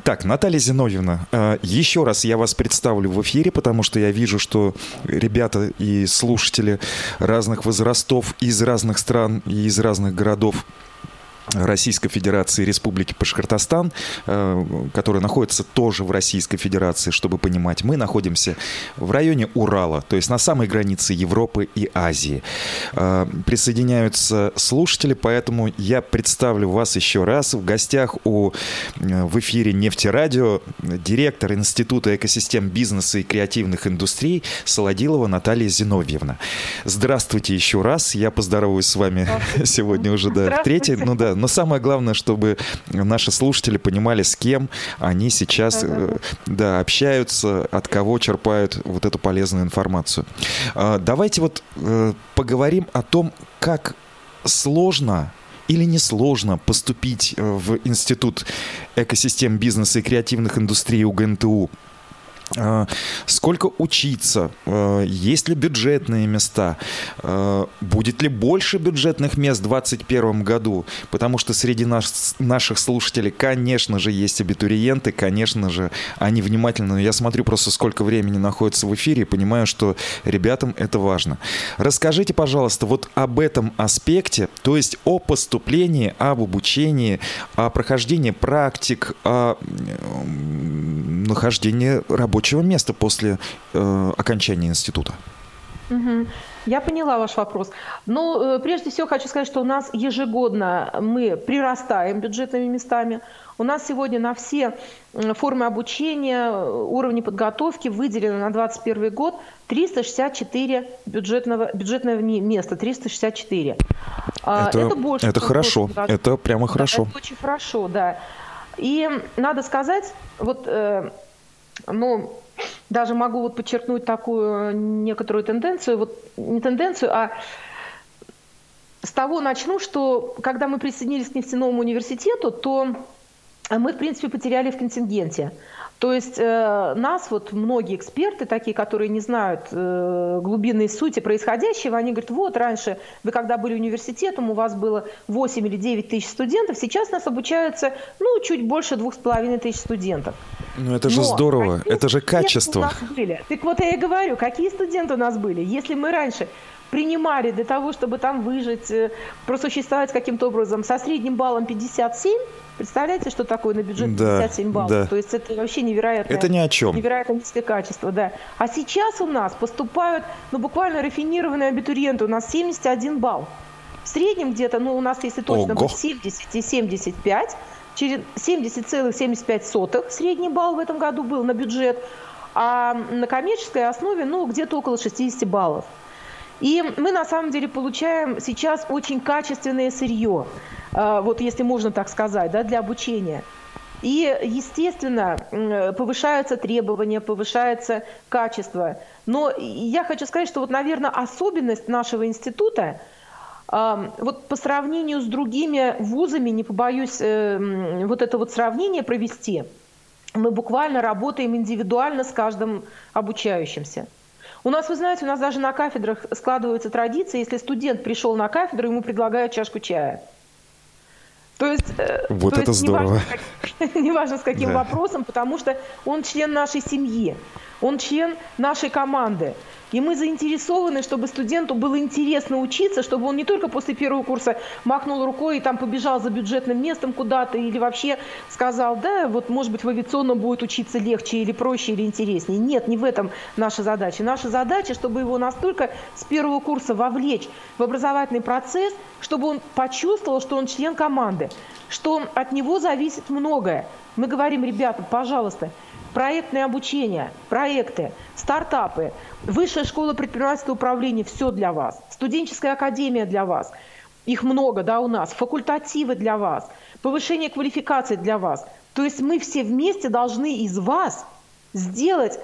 [SPEAKER 1] Так, Наталья Зиновьевна, а, еще раз я вас представлю в эфире, потому что я вижу, что ребята и слушатели разных возрастов из разных стран и из разных городов Российской Федерации Республики Башкортостан, э, которая находится тоже в Российской Федерации, чтобы понимать. Мы находимся в районе Урала, то есть на самой границе Европы и Азии. Э, присоединяются слушатели, поэтому я представлю вас еще раз. В гостях у, э, в эфире «Нефтерадио» директор Института экосистем бизнеса и креативных индустрий Солодилова Наталья Зиновьевна. Здравствуйте еще раз. Я поздороваюсь с вами сегодня уже да, в третий. Ну да, но самое главное, чтобы наши слушатели понимали, с кем они сейчас да, да, общаются, от кого черпают вот эту полезную информацию. А, давайте вот э, поговорим о том, как сложно или несложно поступить э, в Институт экосистем бизнеса и креативных индустрий УГНТУ. А, сколько учиться, а, есть ли бюджетные места, а, будет ли больше бюджетных мест в 2021 году, потому что среди нас, наших слушателей, конечно же, есть абитуриенты, конечно же, они внимательно, я смотрю просто, сколько времени находится в эфире и понимаю, что ребятам это важно. Расскажите, пожалуйста, вот об этом аспекте, то есть о поступлении, об обучении, о прохождении практик, о нахождении работы рабочего места после э, окончания института.
[SPEAKER 2] Угу. Я поняла ваш вопрос. Ну, э, прежде всего хочу сказать, что у нас ежегодно мы прирастаем бюджетными местами. У нас сегодня на все формы обучения, уровни подготовки выделено на 2021 год 364 бюджетного, бюджетного места, 364.
[SPEAKER 1] А, это, это больше. Это хорошо, это прямо хорошо.
[SPEAKER 2] Да, это очень хорошо, да. И надо сказать, вот э, ну, даже могу вот подчеркнуть такую некоторую тенденцию, вот не тенденцию, а с того начну, что когда мы присоединились к нефтяному университету, то мы, в принципе, потеряли в контингенте. То есть э, нас вот многие эксперты, такие, которые не знают э, глубинной сути происходящего, они говорят, вот раньше вы когда были университетом, у вас было 8 или 9 тысяч студентов, сейчас нас обучаются, ну, чуть больше двух с половиной тысяч студентов.
[SPEAKER 1] Ну, это же Но здорово, это же качество.
[SPEAKER 2] Так вот я и говорю, какие студенты у нас были? Если мы раньше принимали для того, чтобы там выжить, э, просуществовать каким-то образом со средним баллом 57, Представляете, что такое на бюджет 57 да, баллов? Да. То есть это вообще невероятное,
[SPEAKER 1] это ни о чем.
[SPEAKER 2] невероятно низкое качество. Да. А сейчас у нас поступают ну, буквально рафинированные абитуриенты. У нас 71 балл. В среднем где-то, ну у нас, если точно, Ого. 70 и 75, 70,75 средний балл в этом году был на бюджет, а на коммерческой основе, ну, где-то около 60 баллов. И мы на самом деле получаем сейчас очень качественное сырье, а, вот если можно так сказать, да, для обучения. И, естественно, повышаются требования, повышается качество. Но я хочу сказать, что вот, наверное, особенность нашего института, а, вот по сравнению с другими вузами, не побоюсь э, вот это вот сравнение провести, мы буквально работаем индивидуально с каждым обучающимся. У нас, вы знаете, у нас даже на кафедрах складываются традиции, если студент пришел на кафедру, ему предлагают чашку чая.
[SPEAKER 1] То есть, э, вот то это есть здорово.
[SPEAKER 2] Неважно, неважно с каким да. вопросом, потому что он член нашей семьи, он член нашей команды. И мы заинтересованы, чтобы студенту было интересно учиться, чтобы он не только после первого курса махнул рукой и там побежал за бюджетным местом куда-то или вообще сказал, да, вот может быть в авиационном будет учиться легче или проще или интереснее. Нет, не в этом наша задача. Наша задача, чтобы его настолько с первого курса вовлечь в образовательный процесс, чтобы он почувствовал, что он член команды, что от него зависит многое. Мы говорим, ребята, пожалуйста, проектное обучение, проекты, стартапы, высшая школа предпринимательства и управления – все для вас, студенческая академия для вас, их много, да, у нас, факультативы для вас, повышение квалификации для вас. То есть мы все вместе должны из вас сделать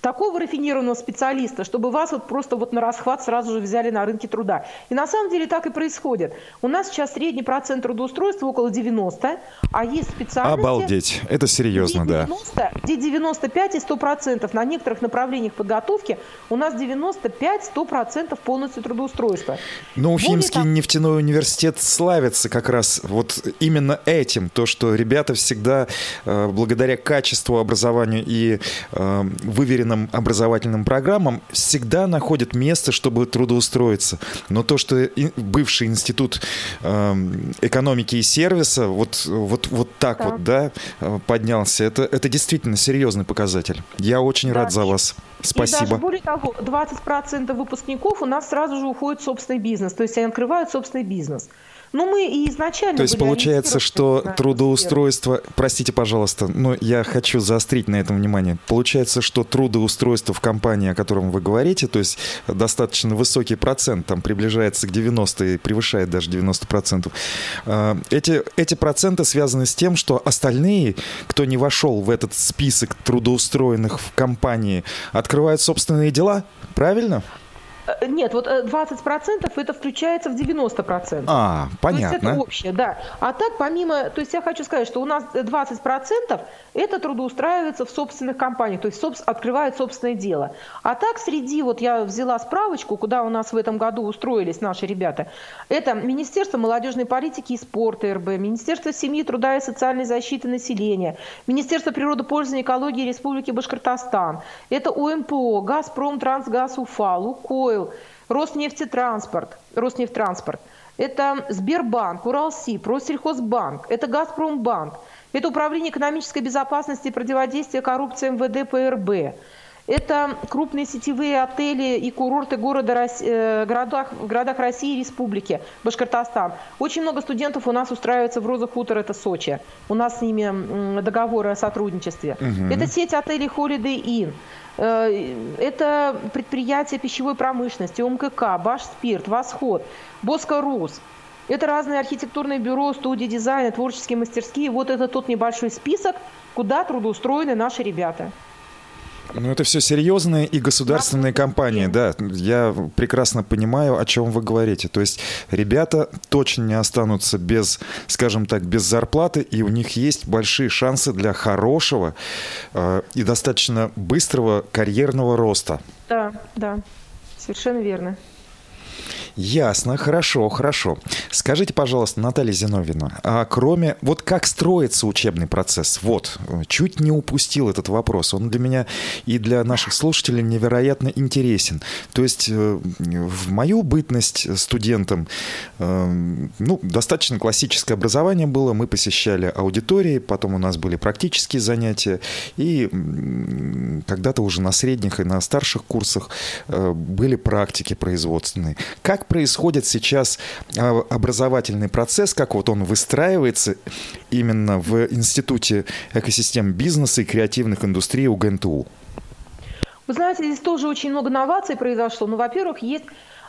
[SPEAKER 2] такого рафинированного специалиста, чтобы вас вот просто вот на расхват сразу же взяли на рынке труда. И на самом деле так и происходит. У нас сейчас средний процент трудоустройства около 90, а есть специальности...
[SPEAKER 1] Обалдеть, это серьезно,
[SPEAKER 2] где 90, да. Где 95 и 100 процентов. На некоторых направлениях подготовки у нас 95-100 процентов полностью трудоустройства.
[SPEAKER 1] Но Уфимский Более нефтяной университет славится как раз вот именно этим. То, что ребята всегда э, благодаря качеству образования и э, выверенным расширенным образовательным программам всегда находят место, чтобы трудоустроиться. Но то, что бывший институт эм, экономики и сервиса вот, вот, вот так да. вот да, э, поднялся, это, это действительно серьезный показатель. Я очень да. рад за вас. Спасибо. И
[SPEAKER 2] даже более того, 20% выпускников у нас сразу же уходит в собственный бизнес, то есть они открывают собственный бизнес. Но мы и изначально...
[SPEAKER 1] То есть получается, что трудоустройство... Простите, пожалуйста, но я хочу заострить на этом внимание. Получается, что трудоустройство в компании, о котором вы говорите, то есть достаточно высокий процент, там приближается к 90 и превышает даже 90%. А, эти, эти проценты связаны с тем, что остальные, кто не вошел в этот список трудоустроенных в компании, открывают собственные дела, правильно?
[SPEAKER 2] Э, нет, вот 20% э, это включается в 90%.
[SPEAKER 1] А, понятно. То есть
[SPEAKER 2] это общее, да. А так, помимо, то есть я хочу сказать, что у нас 20% это трудоустраивается в собственных компаниях, то есть собс, открывает собственное дело. А так среди, вот я взяла справочку, куда у нас в этом году устроились наши ребята, это Министерство молодежной политики и спорта РБ, Министерство семьи, труда и социальной защиты населения, Министерство природопользования и экологии Республики Башкортостан, это УМПО, Газпром, Трансгаз, Уфа, Лукойл, Роснефтетранспорт, Роснефтранспорт, это Сбербанк, Уралсиб, Россельхозбанк, это Газпромбанк, это Управление экономической безопасности и противодействия коррупции МВД ПРБ. Это крупные сетевые отели и курорты города, э, городах, в городах России и Республики, Башкортостан. Очень много студентов у нас устраивается в Роза Хутор, это Сочи. У нас с ними договоры о сотрудничестве. Угу. Это сеть отелей Holiday Inn. Э, это предприятия пищевой промышленности, ОМКК, Башспирт, Восход, Боско Рус. Это разные архитектурные бюро, студии дизайна, творческие мастерские. Вот это тот небольшой список, куда трудоустроены наши ребята.
[SPEAKER 1] Ну, это все серьезные и государственные компании, да. Я прекрасно понимаю, о чем вы говорите. То есть ребята точно не останутся без, скажем так, без зарплаты, и у них есть большие шансы для хорошего э, и достаточно быстрого карьерного роста.
[SPEAKER 2] Да, да, совершенно верно.
[SPEAKER 1] Ясно, хорошо, хорошо. Скажите, пожалуйста, Наталья Зиновьевна, а кроме... Вот как строится учебный процесс? Вот, чуть не упустил этот вопрос. Он для меня и для наших слушателей невероятно интересен. То есть э, в мою бытность студентом, э, ну, достаточно классическое образование было. Мы посещали аудитории, потом у нас были практические занятия. И когда-то уже на средних и на старших курсах э, были практики производственные. Как происходит сейчас а, образовательный процесс, как вот он выстраивается именно в Институте экосистем бизнеса и креативных индустрий УГНТУ?
[SPEAKER 2] Вы знаете, здесь тоже очень много новаций произошло. Ну, во-первых, есть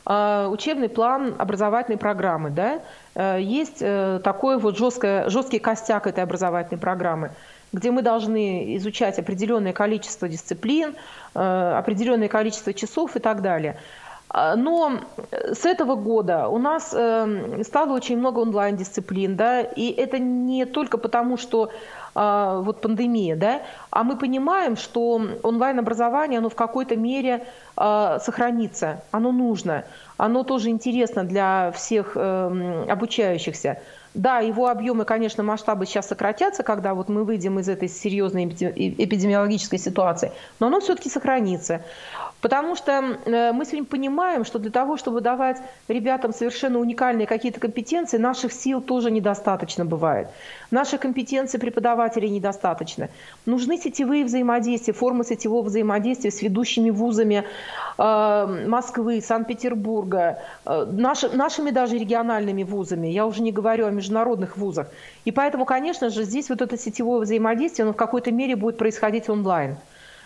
[SPEAKER 2] э, учебный план образовательной программы, да, э, есть э, такой вот жесткое, жесткий костяк этой образовательной программы, где мы должны изучать определенное количество дисциплин, э, определенное количество часов и так далее. А, но с этого года у нас эм, стало очень много онлайн-дисциплин, да, и это не только потому, что а, вот пандемия, да, а мы понимаем, что онлайн-образование, оно в какой-то мере а, сохранится, оно нужно, оно тоже интересно для всех эм, обучающихся. Да, его объемы, конечно, масштабы сейчас сократятся, когда вот мы выйдем из этой серьезной эпидемиологической ситуации, но оно все-таки сохранится. Потому что э, мы сегодня понимаем, что для того, чтобы давать ребятам совершенно уникальные какие-то компетенции, наших сил тоже недостаточно бывает. Наших компетенций преподавателей недостаточно. Нужны сетевые взаимодействия, формы сетевого взаимодействия с ведущими вузами э, Москвы, Санкт-Петербурга, э, наши, нашими даже региональными вузами. Я уже не говорю о международных вузах. И поэтому, конечно же, здесь вот это сетевое взаимодействие, оно в какой-то мере будет происходить онлайн.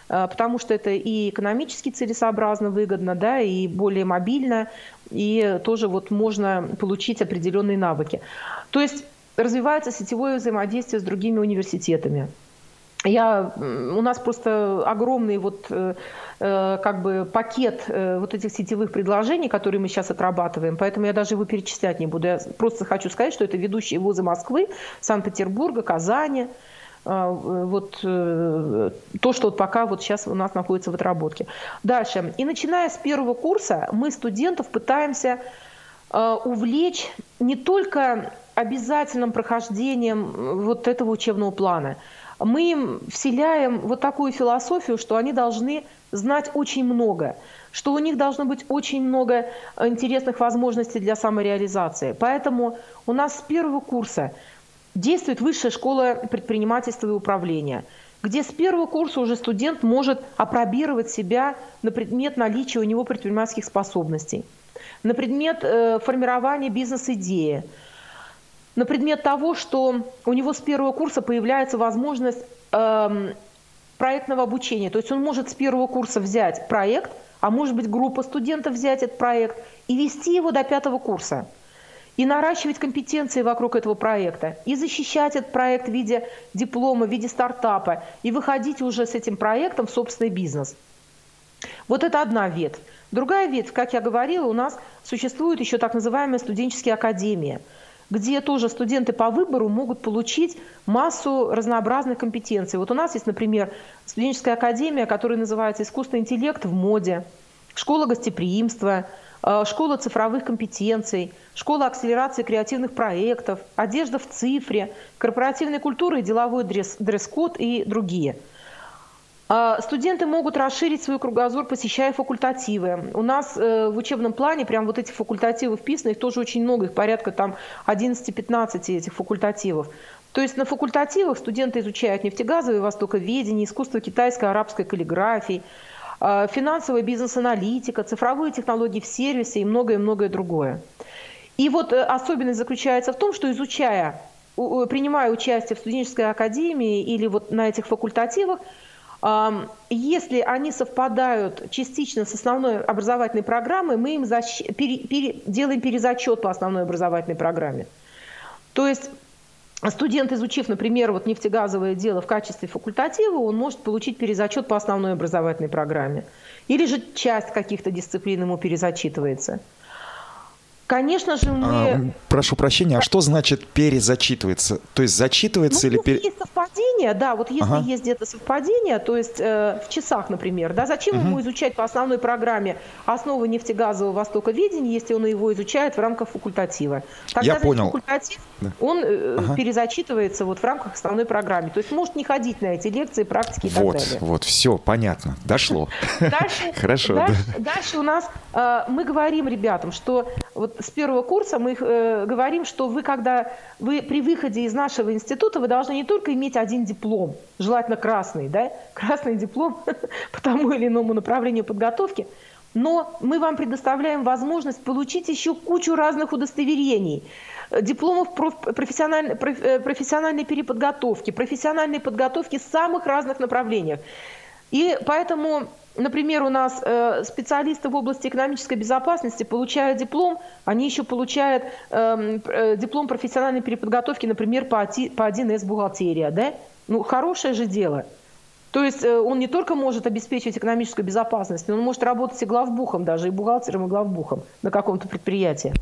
[SPEAKER 2] Э, потому что это и экономически целесообразно, выгодно, да, и более мобильно, и тоже вот можно получить определенные навыки. То есть развивается сетевое взаимодействие с другими университетами. Я, у нас просто огромный вот э, э, как бы пакет э, вот этих сетевых предложений, которые мы сейчас отрабатываем, поэтому я даже его перечислять не буду. Я просто хочу сказать, что это ведущие вузы Москвы, Санкт-Петербурга, Казани, вот то, что вот пока вот сейчас у нас находится в отработке. Дальше. И начиная с первого курса мы студентов пытаемся увлечь не только обязательным прохождением вот этого учебного плана – мы им вселяем вот такую философию, что они должны знать очень много, что у них должно быть очень много интересных возможностей для самореализации. Поэтому у нас с первого курса действует высшая школа предпринимательства и управления, где с первого курса уже студент может опробировать себя на предмет наличия у него предпринимательских способностей, на предмет э, формирования бизнес-идеи, на предмет того, что у него с первого курса появляется возможность э, проектного обучения. То есть он может с первого курса взять проект, а может быть группа студентов взять этот проект и вести его до пятого курса. И наращивать компетенции вокруг этого проекта, и защищать этот проект в виде диплома, в виде стартапа, и выходить уже с этим проектом в собственный бизнес. Вот это одна ветвь. Другая ветвь, как я говорила, у нас существует еще так называемая студенческие академии – где тоже студенты по выбору могут получить массу разнообразных компетенций. Вот у нас есть, например, студенческая академия, которая называется «Искусственный интеллект в моде», школа гостеприимства, э, школа цифровых компетенций, школа акселерации креативных проектов, одежда в цифре, корпоративная культура и деловой дресс-код и другие – студенты могут расширить свой кругозор, посещая факультативы. У нас э, в учебном плане прям вот эти факультативы вписаны, их тоже очень много, их порядка там 11-15 этих факультативов. То есть на факультативах студенты изучают нефтегазовое востоковедение, искусство китайской, арабской каллиграфии, а, финансовая бизнес-аналитика, цифровые технологии в сервисе и многое-многое другое. И вот э, особенность заключается в том, что изучая, принимая участие в студенческой академии или вот на этих факультативах, если они совпадают частично с основной образовательной программой, мы им защ... пере... Пере... делаем перезачет по основной образовательной программе. То есть студент, изучив, например, вот нефтегазовое дело в качестве факультатива, он может получить перезачет по основной образовательной программе. Или же часть каких-то дисциплин ему перезачитывается. Конечно же, мы... А,
[SPEAKER 1] прошу прощения, а что значит перезачитывается? То есть зачитывается
[SPEAKER 2] ну,
[SPEAKER 1] или... Пере...
[SPEAKER 2] Есть совпадение, да, вот если ага. есть где-то совпадение, то есть э, в часах, например, да, зачем угу. ему изучать по основной программе основы нефтегазового востоковедения, если он его изучает в рамках факультатива?
[SPEAKER 1] Тогда Я понял.
[SPEAKER 2] факультатив, да. он э, ага. перезачитывается вот в рамках основной программы. То есть может не ходить на эти лекции, практики и
[SPEAKER 1] вот,
[SPEAKER 2] так далее.
[SPEAKER 1] Вот, все, понятно, дошло.
[SPEAKER 2] Хорошо. Дальше, дальше у нас э, мы говорим ребятам, что вот с первого курса мы э, говорим, что вы, когда вы при выходе из нашего института, вы должны не только иметь один диплом, желательно красный, да, красный диплом по тому или иному направлению подготовки, но мы вам предоставляем возможность получить еще кучу разных удостоверений, дипломов профессиональной, э, профессиональной переподготовки, профессиональной подготовки в самых разных направлениях. И поэтому Например, у нас э, специалисты в области экономической безопасности получают диплом, они еще получают эм, э, диплом профессиональной переподготовки, например, по 1С бухгалтерия. Да? Ну, хорошее же дело. То есть э, он не только может обеспечивать экономическую безопасность, но он может работать и главбухом даже, и бухгалтером, и главбухом на каком-то предприятии.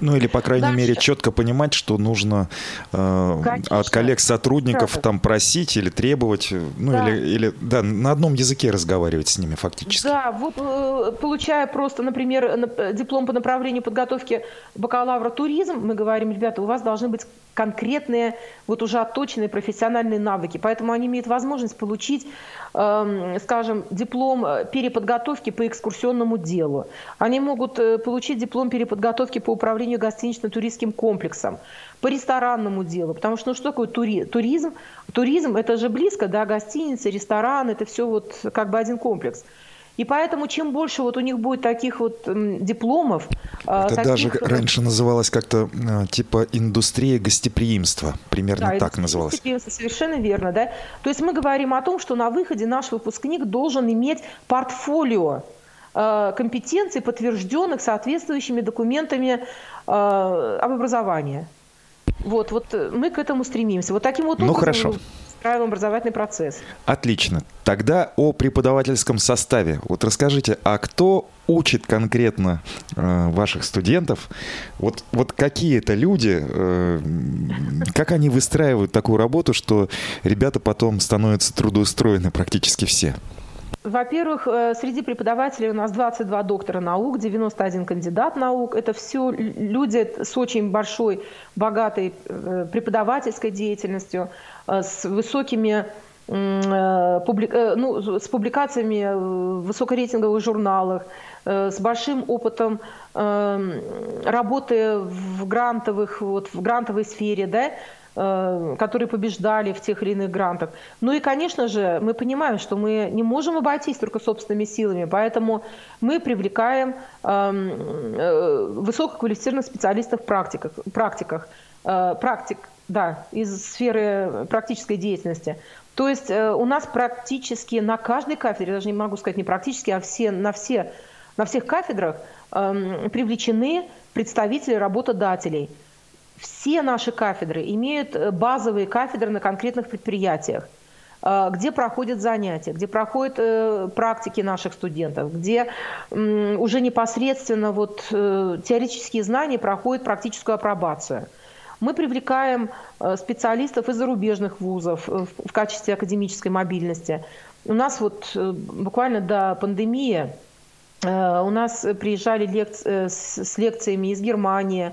[SPEAKER 1] Ну или, по крайней Дальше. мере, четко понимать, что нужно э, от коллег-сотрудников там просить или требовать, ну да. или, или да, на одном языке разговаривать с ними фактически.
[SPEAKER 2] Да, вот э, получая просто, например, диплом по направлению подготовки бакалавра туризм, мы говорим, ребята, у вас должны быть конкретные, вот уже отточенные профессиональные навыки. Поэтому они имеют возможность получить, эм, скажем, диплом э, переподготовки по экскурсионному делу. Они могут э, получить диплом переподготовки по управлению гостинично-туристским комплексом, по ресторанному делу. Потому что ну, что такое тури туризм? Туризм – это же близко, да, гостиницы, ресторан – это все вот как бы один комплекс. И поэтому чем больше вот у них будет таких вот дипломов...
[SPEAKER 1] А, Это таких... даже раньше называлось как-то а, типа индустрия гостеприимства. Примерно да, так называлось. Гостеприимство,
[SPEAKER 2] совершенно верно. Да? То есть мы говорим о том, что на выходе наш выпускник должен иметь портфолио а, компетенций, подтвержденных соответствующими документами об образовании. Вот, вот мы к этому стремимся. Вот таким вот
[SPEAKER 1] ну, образом ну, хорошо
[SPEAKER 2] устраиваем образовательный процесс.
[SPEAKER 1] Отлично. Тогда о преподавательском составе. Вот расскажите, а кто учит конкретно э, ваших студентов? Вот, вот какие это люди, э, как они выстраивают такую работу, что ребята потом становятся трудоустроены практически все?
[SPEAKER 2] Во-первых, э, среди преподавателей у нас 22 доктора наук, 91 кандидат наук. Это все люди с очень большой, богатой э, преподавательской деятельностью. Э, с высокими ну, с публикациями в высокорейтинговых журналах, с большим опытом работы в грантовых, вот, в грантовой сфере, да, которые побеждали в тех или иных грантах. Ну и, конечно же, мы понимаем, что мы не можем обойтись только собственными силами, поэтому мы привлекаем высококвалифицированных специалистов в практиках, практиках, практик, да, из сферы практической деятельности. То есть э, у нас практически на каждой кафедре, даже не могу сказать не практически, а все, на, все, на всех кафедрах э, привлечены представители работодателей. Все наши кафедры имеют э, базовые кафедры на конкретных предприятиях э, где проходят занятия, где проходят э, практики наших студентов, где уже непосредственно вот, теоретические знания проходят практическую апробацию – мы привлекаем специалистов из зарубежных вузов в качестве академической мобильности. У нас вот буквально до пандемии у нас приезжали лекци- с лекциями из Германии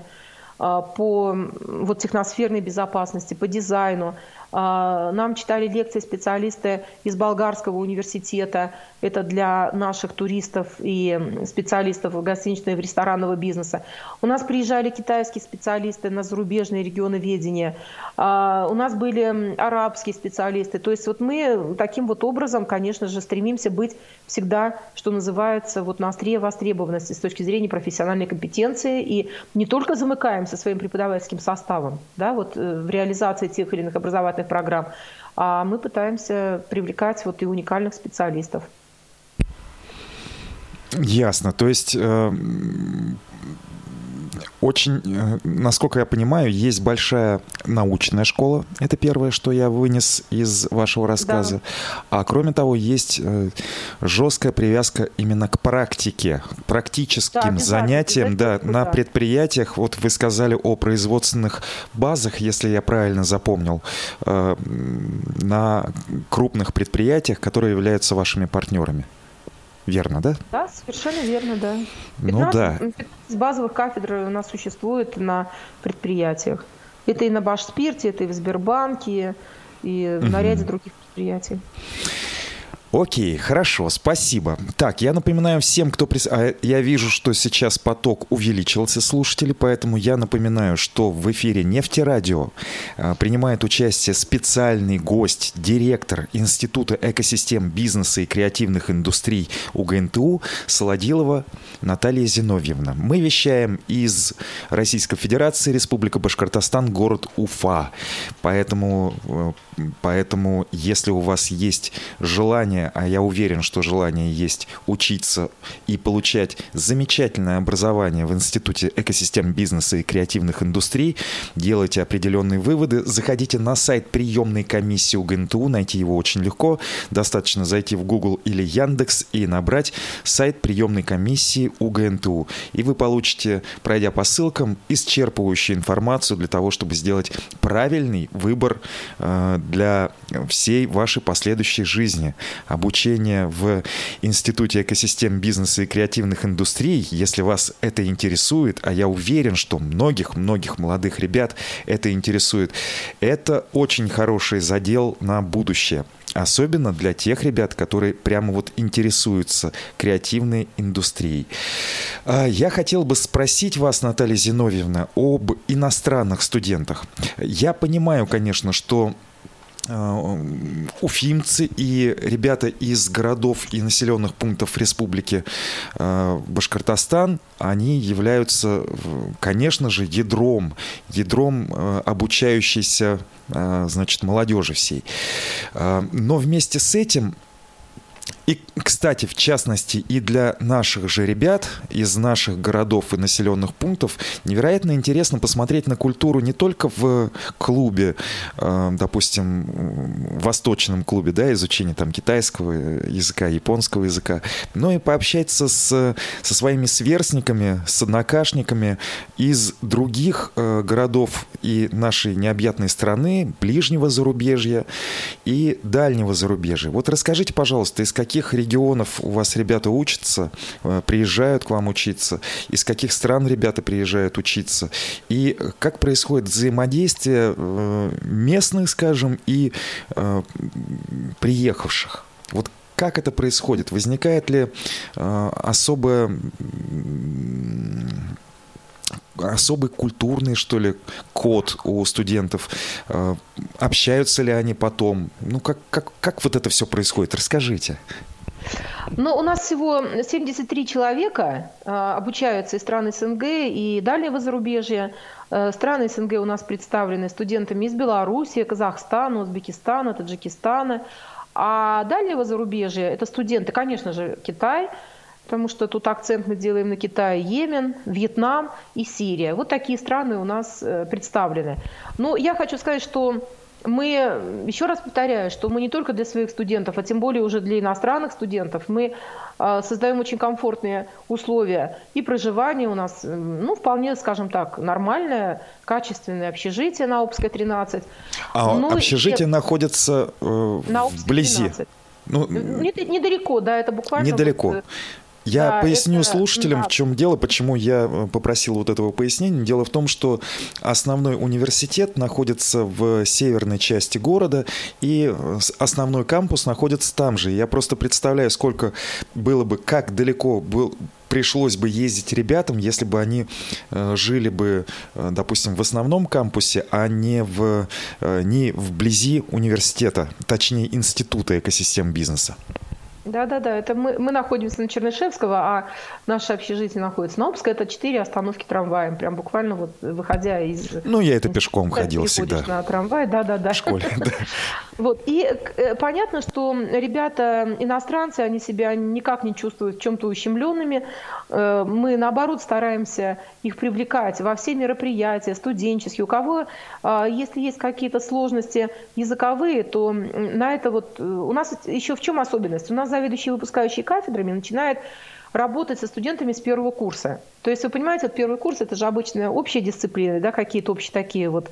[SPEAKER 2] по вот, техносферной безопасности, по дизайну. Нам читали лекции специалисты из Болгарского университета, это для наших туристов и специалистов гостиничного и ресторанного бизнеса. У нас приезжали китайские специалисты на зарубежные регионы ведения. А, у нас были арабские специалисты. То есть вот мы таким вот образом, конечно же, стремимся быть всегда, что называется, вот на острие востребованности с точки зрения профессиональной компетенции. И не только замыкаемся своим преподавательским составом да, вот э, в реализации тех или иных образовательных программ, а мы пытаемся привлекать вот и уникальных специалистов.
[SPEAKER 1] Ясно. То есть э, очень, э, насколько я понимаю, есть большая научная школа. Это первое, что я вынес из вашего рассказа. Да. А кроме того, есть э, жесткая привязка именно к практике, к практическим да, занятиям да, на предприятиях. Вот вы сказали о производственных базах, если я правильно запомнил, э, на крупных предприятиях, которые являются вашими партнерами. Верно, да?
[SPEAKER 2] Да, совершенно верно, да. 15, ну да. 15 базовых кафедр у нас существует на предприятиях. Это и на Башспирте, это и в Сбербанке, и угу. на ряде других предприятий.
[SPEAKER 1] Окей, хорошо, спасибо. Так, я напоминаю всем, кто... Прис... А, я вижу, что сейчас поток увеличился слушателей, поэтому я напоминаю, что в эфире «Нефтерадио» а, принимает участие специальный гость, директор Института экосистем бизнеса и креативных индустрий УГНТУ Солодилова Наталья Зиновьевна. Мы вещаем из Российской Федерации, Республика Башкортостан, город Уфа. Поэтому, э, поэтому если у вас есть желание а я уверен, что желание есть учиться и получать замечательное образование в Институте экосистем бизнеса и креативных индустрий, делайте определенные выводы, заходите на сайт приемной комиссии УГНТУ, найти его очень легко, достаточно зайти в Google или Яндекс и набрать сайт приемной комиссии УГНТУ, и вы получите, пройдя по ссылкам, исчерпывающую информацию для того, чтобы сделать правильный выбор э, для всей вашей последующей жизни обучение в Институте экосистем бизнеса и креативных индустрий, если вас это интересует, а я уверен, что многих-многих молодых ребят это интересует, это очень хороший задел на будущее. Особенно для тех ребят, которые прямо вот интересуются креативной индустрией. А, я хотел бы спросить вас, Наталья Зиновьевна, об иностранных студентах. Я понимаю, конечно, что уфимцы и ребята из городов и населенных пунктов республики э, Башкортостан, они являются, конечно же, ядром, ядром э, обучающейся, значит, молодежи всей. Но вместе с этим И, кстати, в частности, и для наших же ребят из наших городов и населенных пунктов невероятно интересно посмотреть на культуру не только в клубе, э, допустим, в восточном клубе, да, изучения там китайского языка, японского языка, но и пообщаться с, со своими сверстниками, с однокашниками из других э, городов и нашей необъятной страны, ближнего зарубежья и дальнего зарубежья. Вот расскажите, пожалуйста, из каких регионов у вас ребята учатся, э, приезжают к вам учиться, из каких стран ребята приезжают учиться, и как происходит взаимодействие э, местных, скажем, и э, приехавших? Вот как это происходит? Возникает ли особая особый культурный, что ли, код у студентов? Общаются ли они потом? Ну, как, как, как вот это все происходит? Расскажите.
[SPEAKER 2] Ну, у нас всего 73 человека э, обучаются из стран СНГ и дальнего зарубежья. Э, страны СНГ у нас представлены студентами из Беларуси, Казахстана, Узбекистана, Таджикистана. А дальнего зарубежья – это студенты, конечно же, Китай – потому что тут акцент мы делаем на Китай, Йемен, Вьетнам и Сирия. Вот такие страны у нас э, представлены. Но я хочу сказать, что мы, еще раз повторяю, что мы не только для своих студентов, а тем более уже для иностранных студентов, мы э, создаем очень комфортные условия и проживания у нас, э, ну, вполне, скажем так, нормальное, качественное общежитие на Обской 13.
[SPEAKER 1] А ну, общежитие и... находится э, на вблизи? 13.
[SPEAKER 2] Ну, недалеко, да, это буквально...
[SPEAKER 1] Недалеко. Вот, я да, поясню это, слушателям, да. в чем дело, почему я э, попросил вот этого пояснения. Дело в том, что основной университет находится в северной части города, и э, основной кампус находится там же. Я просто представляю, сколько было бы, как далеко был, пришлось бы ездить ребятам, если бы они э, жили бы, допустим, в основном кампусе, а не, в, не вблизи университета, точнее института экосистем бизнеса.
[SPEAKER 2] Да-да-да, это мы, мы находимся на Чернышевского, а наше общежитие находится на Обской. Это четыре остановки трамваем, прям буквально вот выходя из...
[SPEAKER 1] Ну, я это пешком ходил всегда.
[SPEAKER 2] на трамвай, да-да-да.
[SPEAKER 1] В школе, да.
[SPEAKER 2] Вот, и э, понятно, что ребята иностранцы, они себя никак не чувствуют в чем-то ущемленными. Э, мы, наоборот, стараемся их привлекать во все мероприятия, студенческие. У кого, э, если есть какие-то сложности языковые, то на это вот... У нас еще в чем особенность? У нас заведующий выпускающий кафедрами начинает работать со студентами с первого курса. То есть вы понимаете, вот первый курс это же обычная общая дисциплина, да, какие-то общие такие вот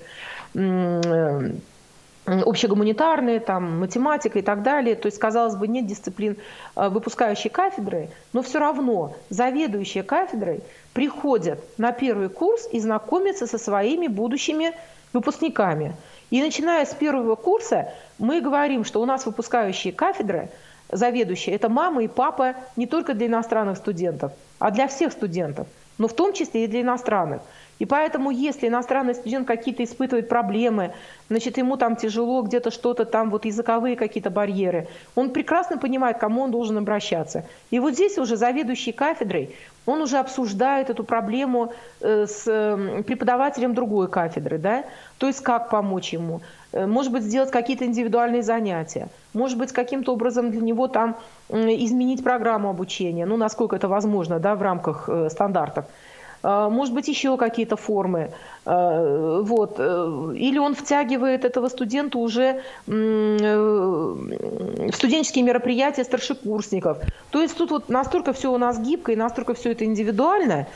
[SPEAKER 2] общегуманитарные, там, математика и так далее. То есть, казалось бы, нет дисциплин э, выпускающей кафедры, но все равно заведующие кафедрой приходят на первый курс и знакомятся со своими будущими выпускниками. И начиная с первого курса мы говорим, что у нас выпускающие кафедры – заведующие – это мама и папа не только для иностранных студентов, а для всех студентов, но в том числе и для иностранных. И поэтому, если иностранный студент какие-то испытывает проблемы, значит, ему там тяжело, где-то что-то там, вот языковые какие-то барьеры, он прекрасно понимает, к кому он должен обращаться. И вот здесь уже заведующий кафедрой, он уже обсуждает эту проблему э, с преподавателем другой кафедры, да, то есть как помочь ему, Э, может быть, сделать какие-то индивидуальные занятия, может быть, каким-то образом для него там изменить программу обучения, ну, насколько это возможно, да, в рамках э, стандартов. Э, может быть, еще какие-то формы. Вот. Или он втягивает этого студента уже в студенческие мероприятия старшекурсников. То есть тут вот настолько все у нас гибко и настолько все это индивидуально.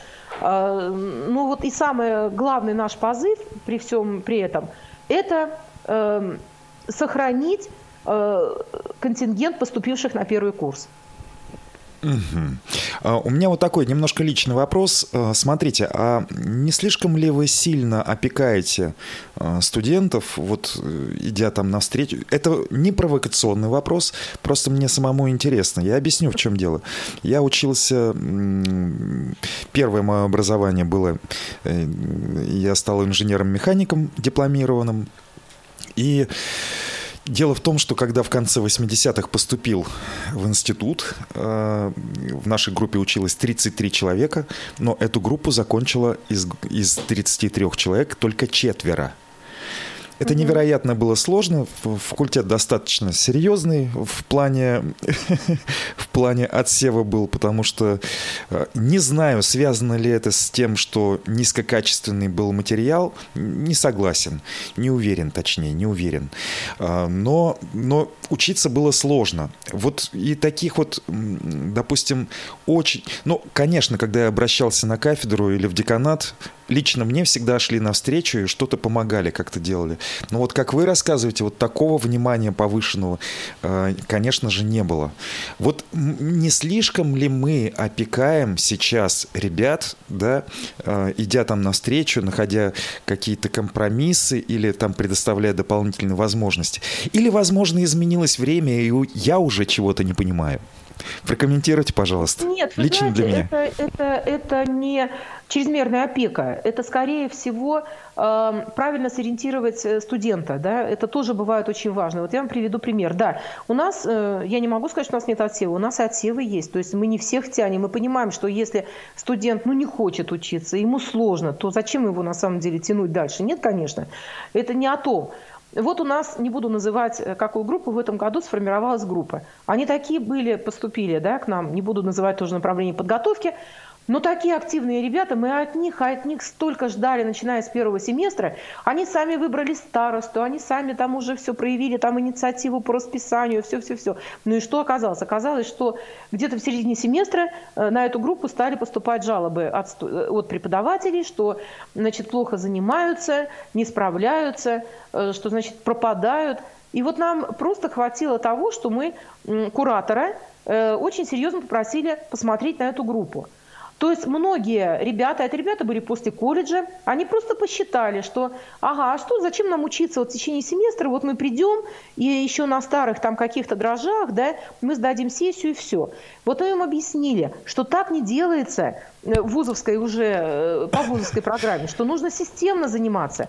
[SPEAKER 2] Ну вот и самый главный наш позыв при всем при этом – это Эм, сохранить э, контингент поступивших на первый курс.
[SPEAKER 1] Угу. У меня вот такой немножко личный вопрос. Э, смотрите, а не слишком ли вы сильно опекаете э, студентов, вот идя там навстречу? Это не провокационный вопрос, просто мне самому интересно. Я объясню, в чем дело. Я учился, первое мое образование было, я стал инженером-механиком дипломированным, и Дело в том, что когда в конце 80-х поступил в институт, э, в нашей группе училось 33 человека, но эту группу закончила из, из 33 человек только четверо. Это невероятно было сложно. Факультет достаточно серьезный в плане, в плане отсева был, потому что э, не знаю, связано ли это с тем, что низкокачественный был материал. Не согласен, не уверен, точнее, не уверен. А, но, но учиться было сложно. Вот и таких вот, допустим, очень... Ну, конечно, когда я обращался на кафедру или в деканат, лично мне всегда шли навстречу и что-то помогали, как-то делали. Но вот как вы рассказываете, вот такого внимания повышенного, э, конечно же, не было. Вот не слишком ли мы опекаем сейчас ребят, да, э, идя там навстречу, находя какие-то компромиссы или там предоставляя дополнительные возможности? Или, возможно, изменилось время, и я уже чего-то не понимаю? Прокомментируйте, пожалуйста.
[SPEAKER 2] Нет, Лично знаете, для меня. Это, это, это не чрезмерная опека. Это, скорее всего, э, правильно сориентировать э, студента. Да? Это тоже бывает очень важно. Вот я вам приведу пример. Да, у нас, э, я не могу сказать, что у нас нет отсева. У нас отсевы есть. То есть мы не всех тянем. Мы понимаем, что если студент ну, не хочет учиться, ему сложно, то зачем его на самом деле тянуть дальше? Нет, конечно. Это не о том. Вот у нас, не буду называть э, какую группу, в этом году сформировалась группа. Они такие были, поступили да, к нам, не буду называть тоже направление подготовки, но такие активные ребята, мы от них, от них столько ждали, начиная с первого семестра. Они сами выбрали старосту, они сами там уже все проявили, там инициативу по расписанию, все-все-все. Ну и что оказалось? Оказалось, что где-то в середине семестра э, на эту группу стали поступать жалобы от, э, от преподавателей, что, значит, плохо занимаются, не справляются, э, что, значит, пропадают. И вот нам просто хватило того, что мы куратора очень серьезно попросили посмотреть на эту группу. То есть многие ребята, это ребята были после колледжа, они просто посчитали, что ага, а что, зачем нам учиться вот в течение семестра, вот мы придем и еще на старых там каких-то дрожжах, да, мы сдадим сессию и все. Вот мы им объяснили, что так не делается э, в вузовской уже, э, по вузовской программе, что нужно системно заниматься.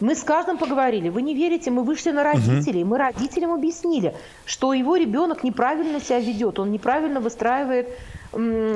[SPEAKER 2] Мы с каждым поговорили. Вы не верите, мы вышли на родителей. Мы родителям объяснили, что его ребенок неправильно себя ведет, он неправильно выстраивает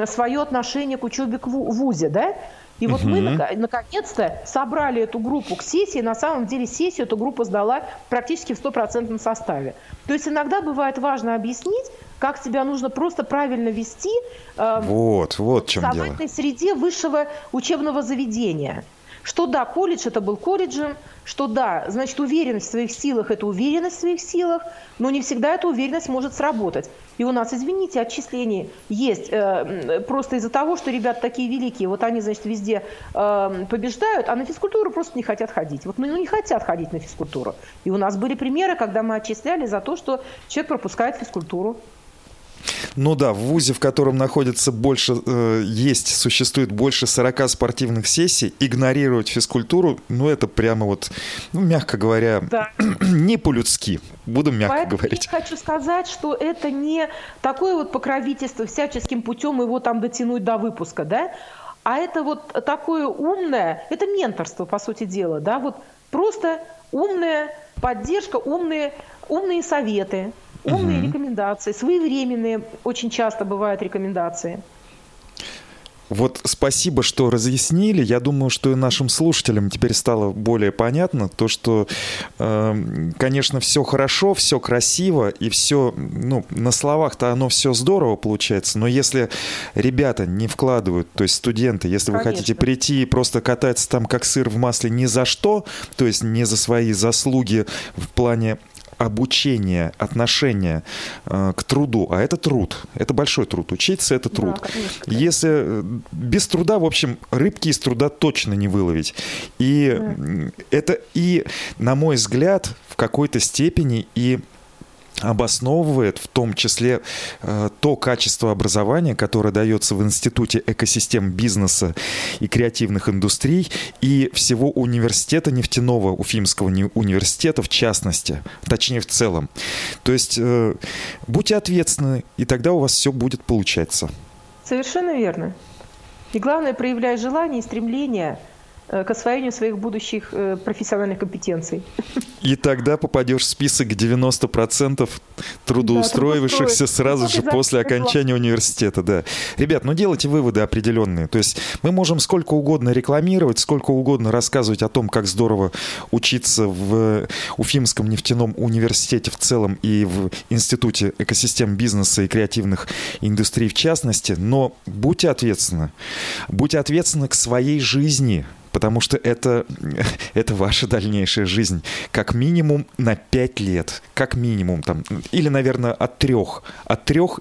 [SPEAKER 2] свое отношение к учебе в ВУЗе, да? И вот угу. мы наконец-то собрали эту группу к сессии. На самом деле сессию эту группу сдала практически в стопроцентном составе. То есть иногда бывает важно объяснить, как себя нужно просто правильно вести
[SPEAKER 1] э, вот, вот в чем
[SPEAKER 2] дело. среде высшего учебного заведения. Что да, колледж это был колледжем, что да, значит, уверенность в своих силах – это уверенность в своих силах, но не всегда эта уверенность может сработать. И у нас, извините, отчисления есть э, просто из-за того, что ребята такие великие, вот они, значит, везде э, побеждают, а на физкультуру просто не хотят ходить. Вот ну, не хотят ходить на физкультуру. И у нас были примеры, когда мы отчисляли за то, что человек пропускает физкультуру.
[SPEAKER 1] Ну да, в ВУЗе, в котором находится больше, э, есть, существует больше 40 спортивных сессий, игнорировать физкультуру, ну это прямо вот, ну, мягко говоря, да. не по-людски. Буду мягко
[SPEAKER 2] Поэтому
[SPEAKER 1] говорить.
[SPEAKER 2] Я хочу сказать, что это не такое вот покровительство всяческим путем его там дотянуть до выпуска, да, а это вот такое умное, это менторство, по сути дела, да, вот просто умная поддержка, умные, умные советы, Умные угу. рекомендации, своевременные очень часто бывают рекомендации.
[SPEAKER 1] Вот спасибо, что разъяснили. Я думаю, что и нашим слушателям теперь стало более понятно то, что, э, конечно, все хорошо, все красиво и все, ну, на словах-то оно все здорово получается, но если ребята не вкладывают, то есть студенты, если конечно. вы хотите прийти и просто кататься там как сыр в масле ни за что, то есть не за свои заслуги в плане обучение, отношение э, к труду, а это труд, это большой труд. Учиться это труд. Да, конечно. Если э, без труда, в общем, рыбки из труда точно не выловить. И да. это и, на мой взгляд, в какой-то степени и обосновывает в том числе э, то качество образования, которое дается в Институте экосистем бизнеса и креативных индустрий и всего университета нефтяного, Уфимского университета в частности, точнее в целом. То есть э, будьте ответственны, и тогда у вас все будет получаться.
[SPEAKER 2] Совершенно верно. И главное, проявляя желание и стремление к освоению своих будущих профессиональных компетенций.
[SPEAKER 1] И тогда попадешь в список 90% трудоустроившихся да, сразу же после окончания университета. Да. Ребят, ну делайте выводы определенные. То есть мы можем сколько угодно рекламировать, сколько угодно рассказывать о том, как здорово учиться в Уфимском нефтяном университете в целом и в Институте экосистем бизнеса и креативных индустрий в частности, но будьте ответственны. Будьте ответственны к своей жизни – потому что это, это ваша дальнейшая жизнь. Как минимум на 5 лет. Как минимум там. Или, наверное, от трех. От трех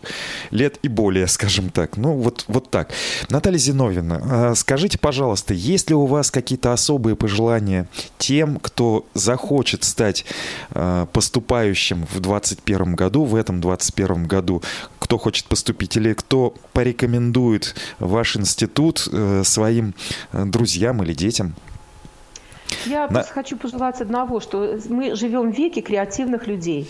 [SPEAKER 1] лет и более, скажем так. Ну, вот, вот так. Наталья Зиновьевна, а, скажите, пожалуйста, есть ли у вас какие-то особые пожелания тем, кто захочет стать а, поступающим в 2021 году, в этом 2021 году, кто хочет поступить, или кто порекомендует ваш институт э, своим э, друзьям или детям?
[SPEAKER 2] Я просто хочу пожелать одного, что мы живем в веке креативных людей.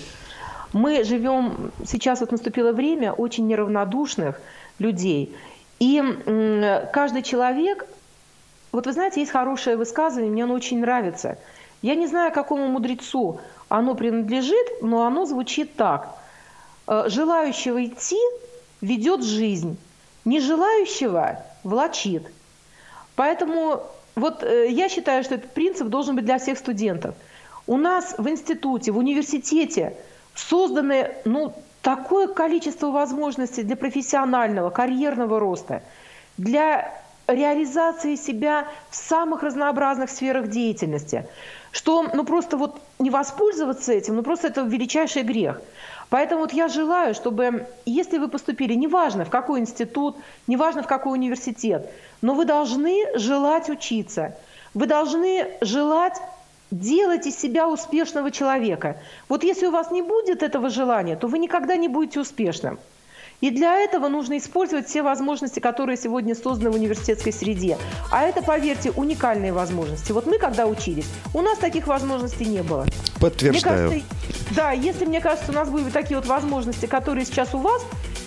[SPEAKER 2] Мы живем, сейчас вот наступило время очень неравнодушных людей. И каждый человек, вот вы знаете, есть хорошее высказывание, мне оно очень нравится. Я не знаю, какому мудрецу оно принадлежит, но оно звучит так. «Э, желающего идти ведет жизнь, не желающего влачит. Поэтому вот э, я считаю, что этот принцип должен быть для всех студентов. У нас в институте, в университете созданы ну, такое количество возможностей для профессионального, карьерного роста, для реализации себя в самых разнообразных сферах деятельности, что ну просто вот не воспользоваться этим, ну просто это величайший грех. Поэтому вот я желаю, чтобы, если вы поступили, неважно в какой институт, неважно в какой университет, но вы должны желать учиться. Вы должны желать делать из себя успешного человека. Вот если у вас не будет этого желания, то вы никогда не будете успешным. И для этого нужно использовать все возможности, которые сегодня созданы в университетской среде. А это, поверьте, уникальные возможности. Вот мы, когда учились, у нас таких возможностей не было.
[SPEAKER 1] Подтверждаю.
[SPEAKER 2] Мне кажется, да, если, мне кажется, у нас были такие вот возможности, которые сейчас у вас,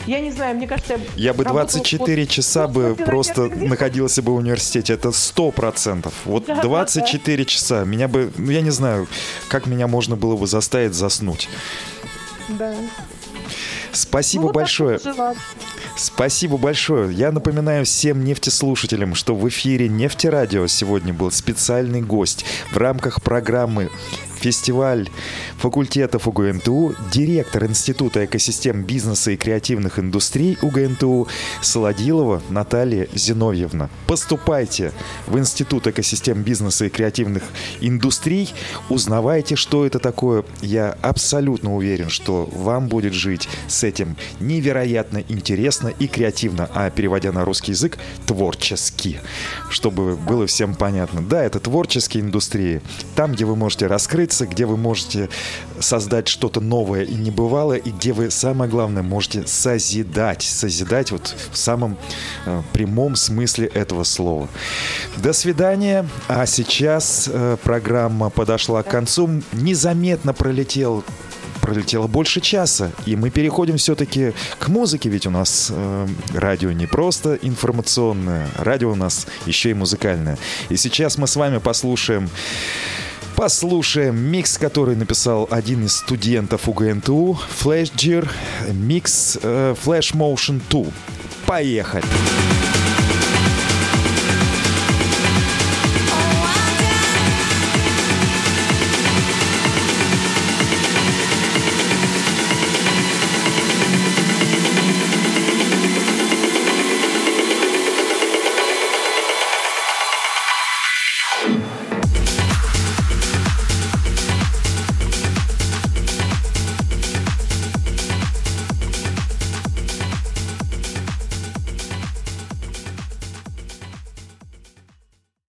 [SPEAKER 2] я не знаю, мне кажется...
[SPEAKER 1] Я бы 24 часа бы просто находился бы в университете. Это сто процентов. Вот да, 24 да, да. часа. Меня бы... Ну, я не знаю, как меня можно было бы заставить заснуть.
[SPEAKER 2] Да.
[SPEAKER 1] Спасибо ну, большое. Спасибо большое. Я напоминаю всем нефтеслушателям, что в эфире Нефтерадио сегодня был специальный гость в рамках программы фестиваль факультетов УГНТУ, директор Института экосистем бизнеса и креативных индустрий УГНТУ Солодилова Наталья Зиновьевна. Поступайте в Институт экосистем бизнеса и креативных индустрий, узнавайте, что это такое. Я абсолютно уверен, что вам будет жить с этим невероятно интересно и креативно, а переводя на русский язык, творчески, чтобы было всем понятно. Да, это творческие индустрии, там, где вы можете раскрыть находиться, где вы можете создать что-то новое и небывалое, и где вы, самое главное, можете созидать. Созидать вот в самом э, прямом смысле этого слова. До свидания. А сейчас э, программа подошла к концу. Незаметно пролетел пролетело больше часа, и мы переходим все-таки к музыке, ведь у нас э, радио не просто информационное, радио у нас еще и музыкальное. И сейчас мы с вами послушаем Послушаем микс, который написал один из студентов УГНТУ, Flash Gear, микс э, Flash Motion 2. Поехали! Поехали!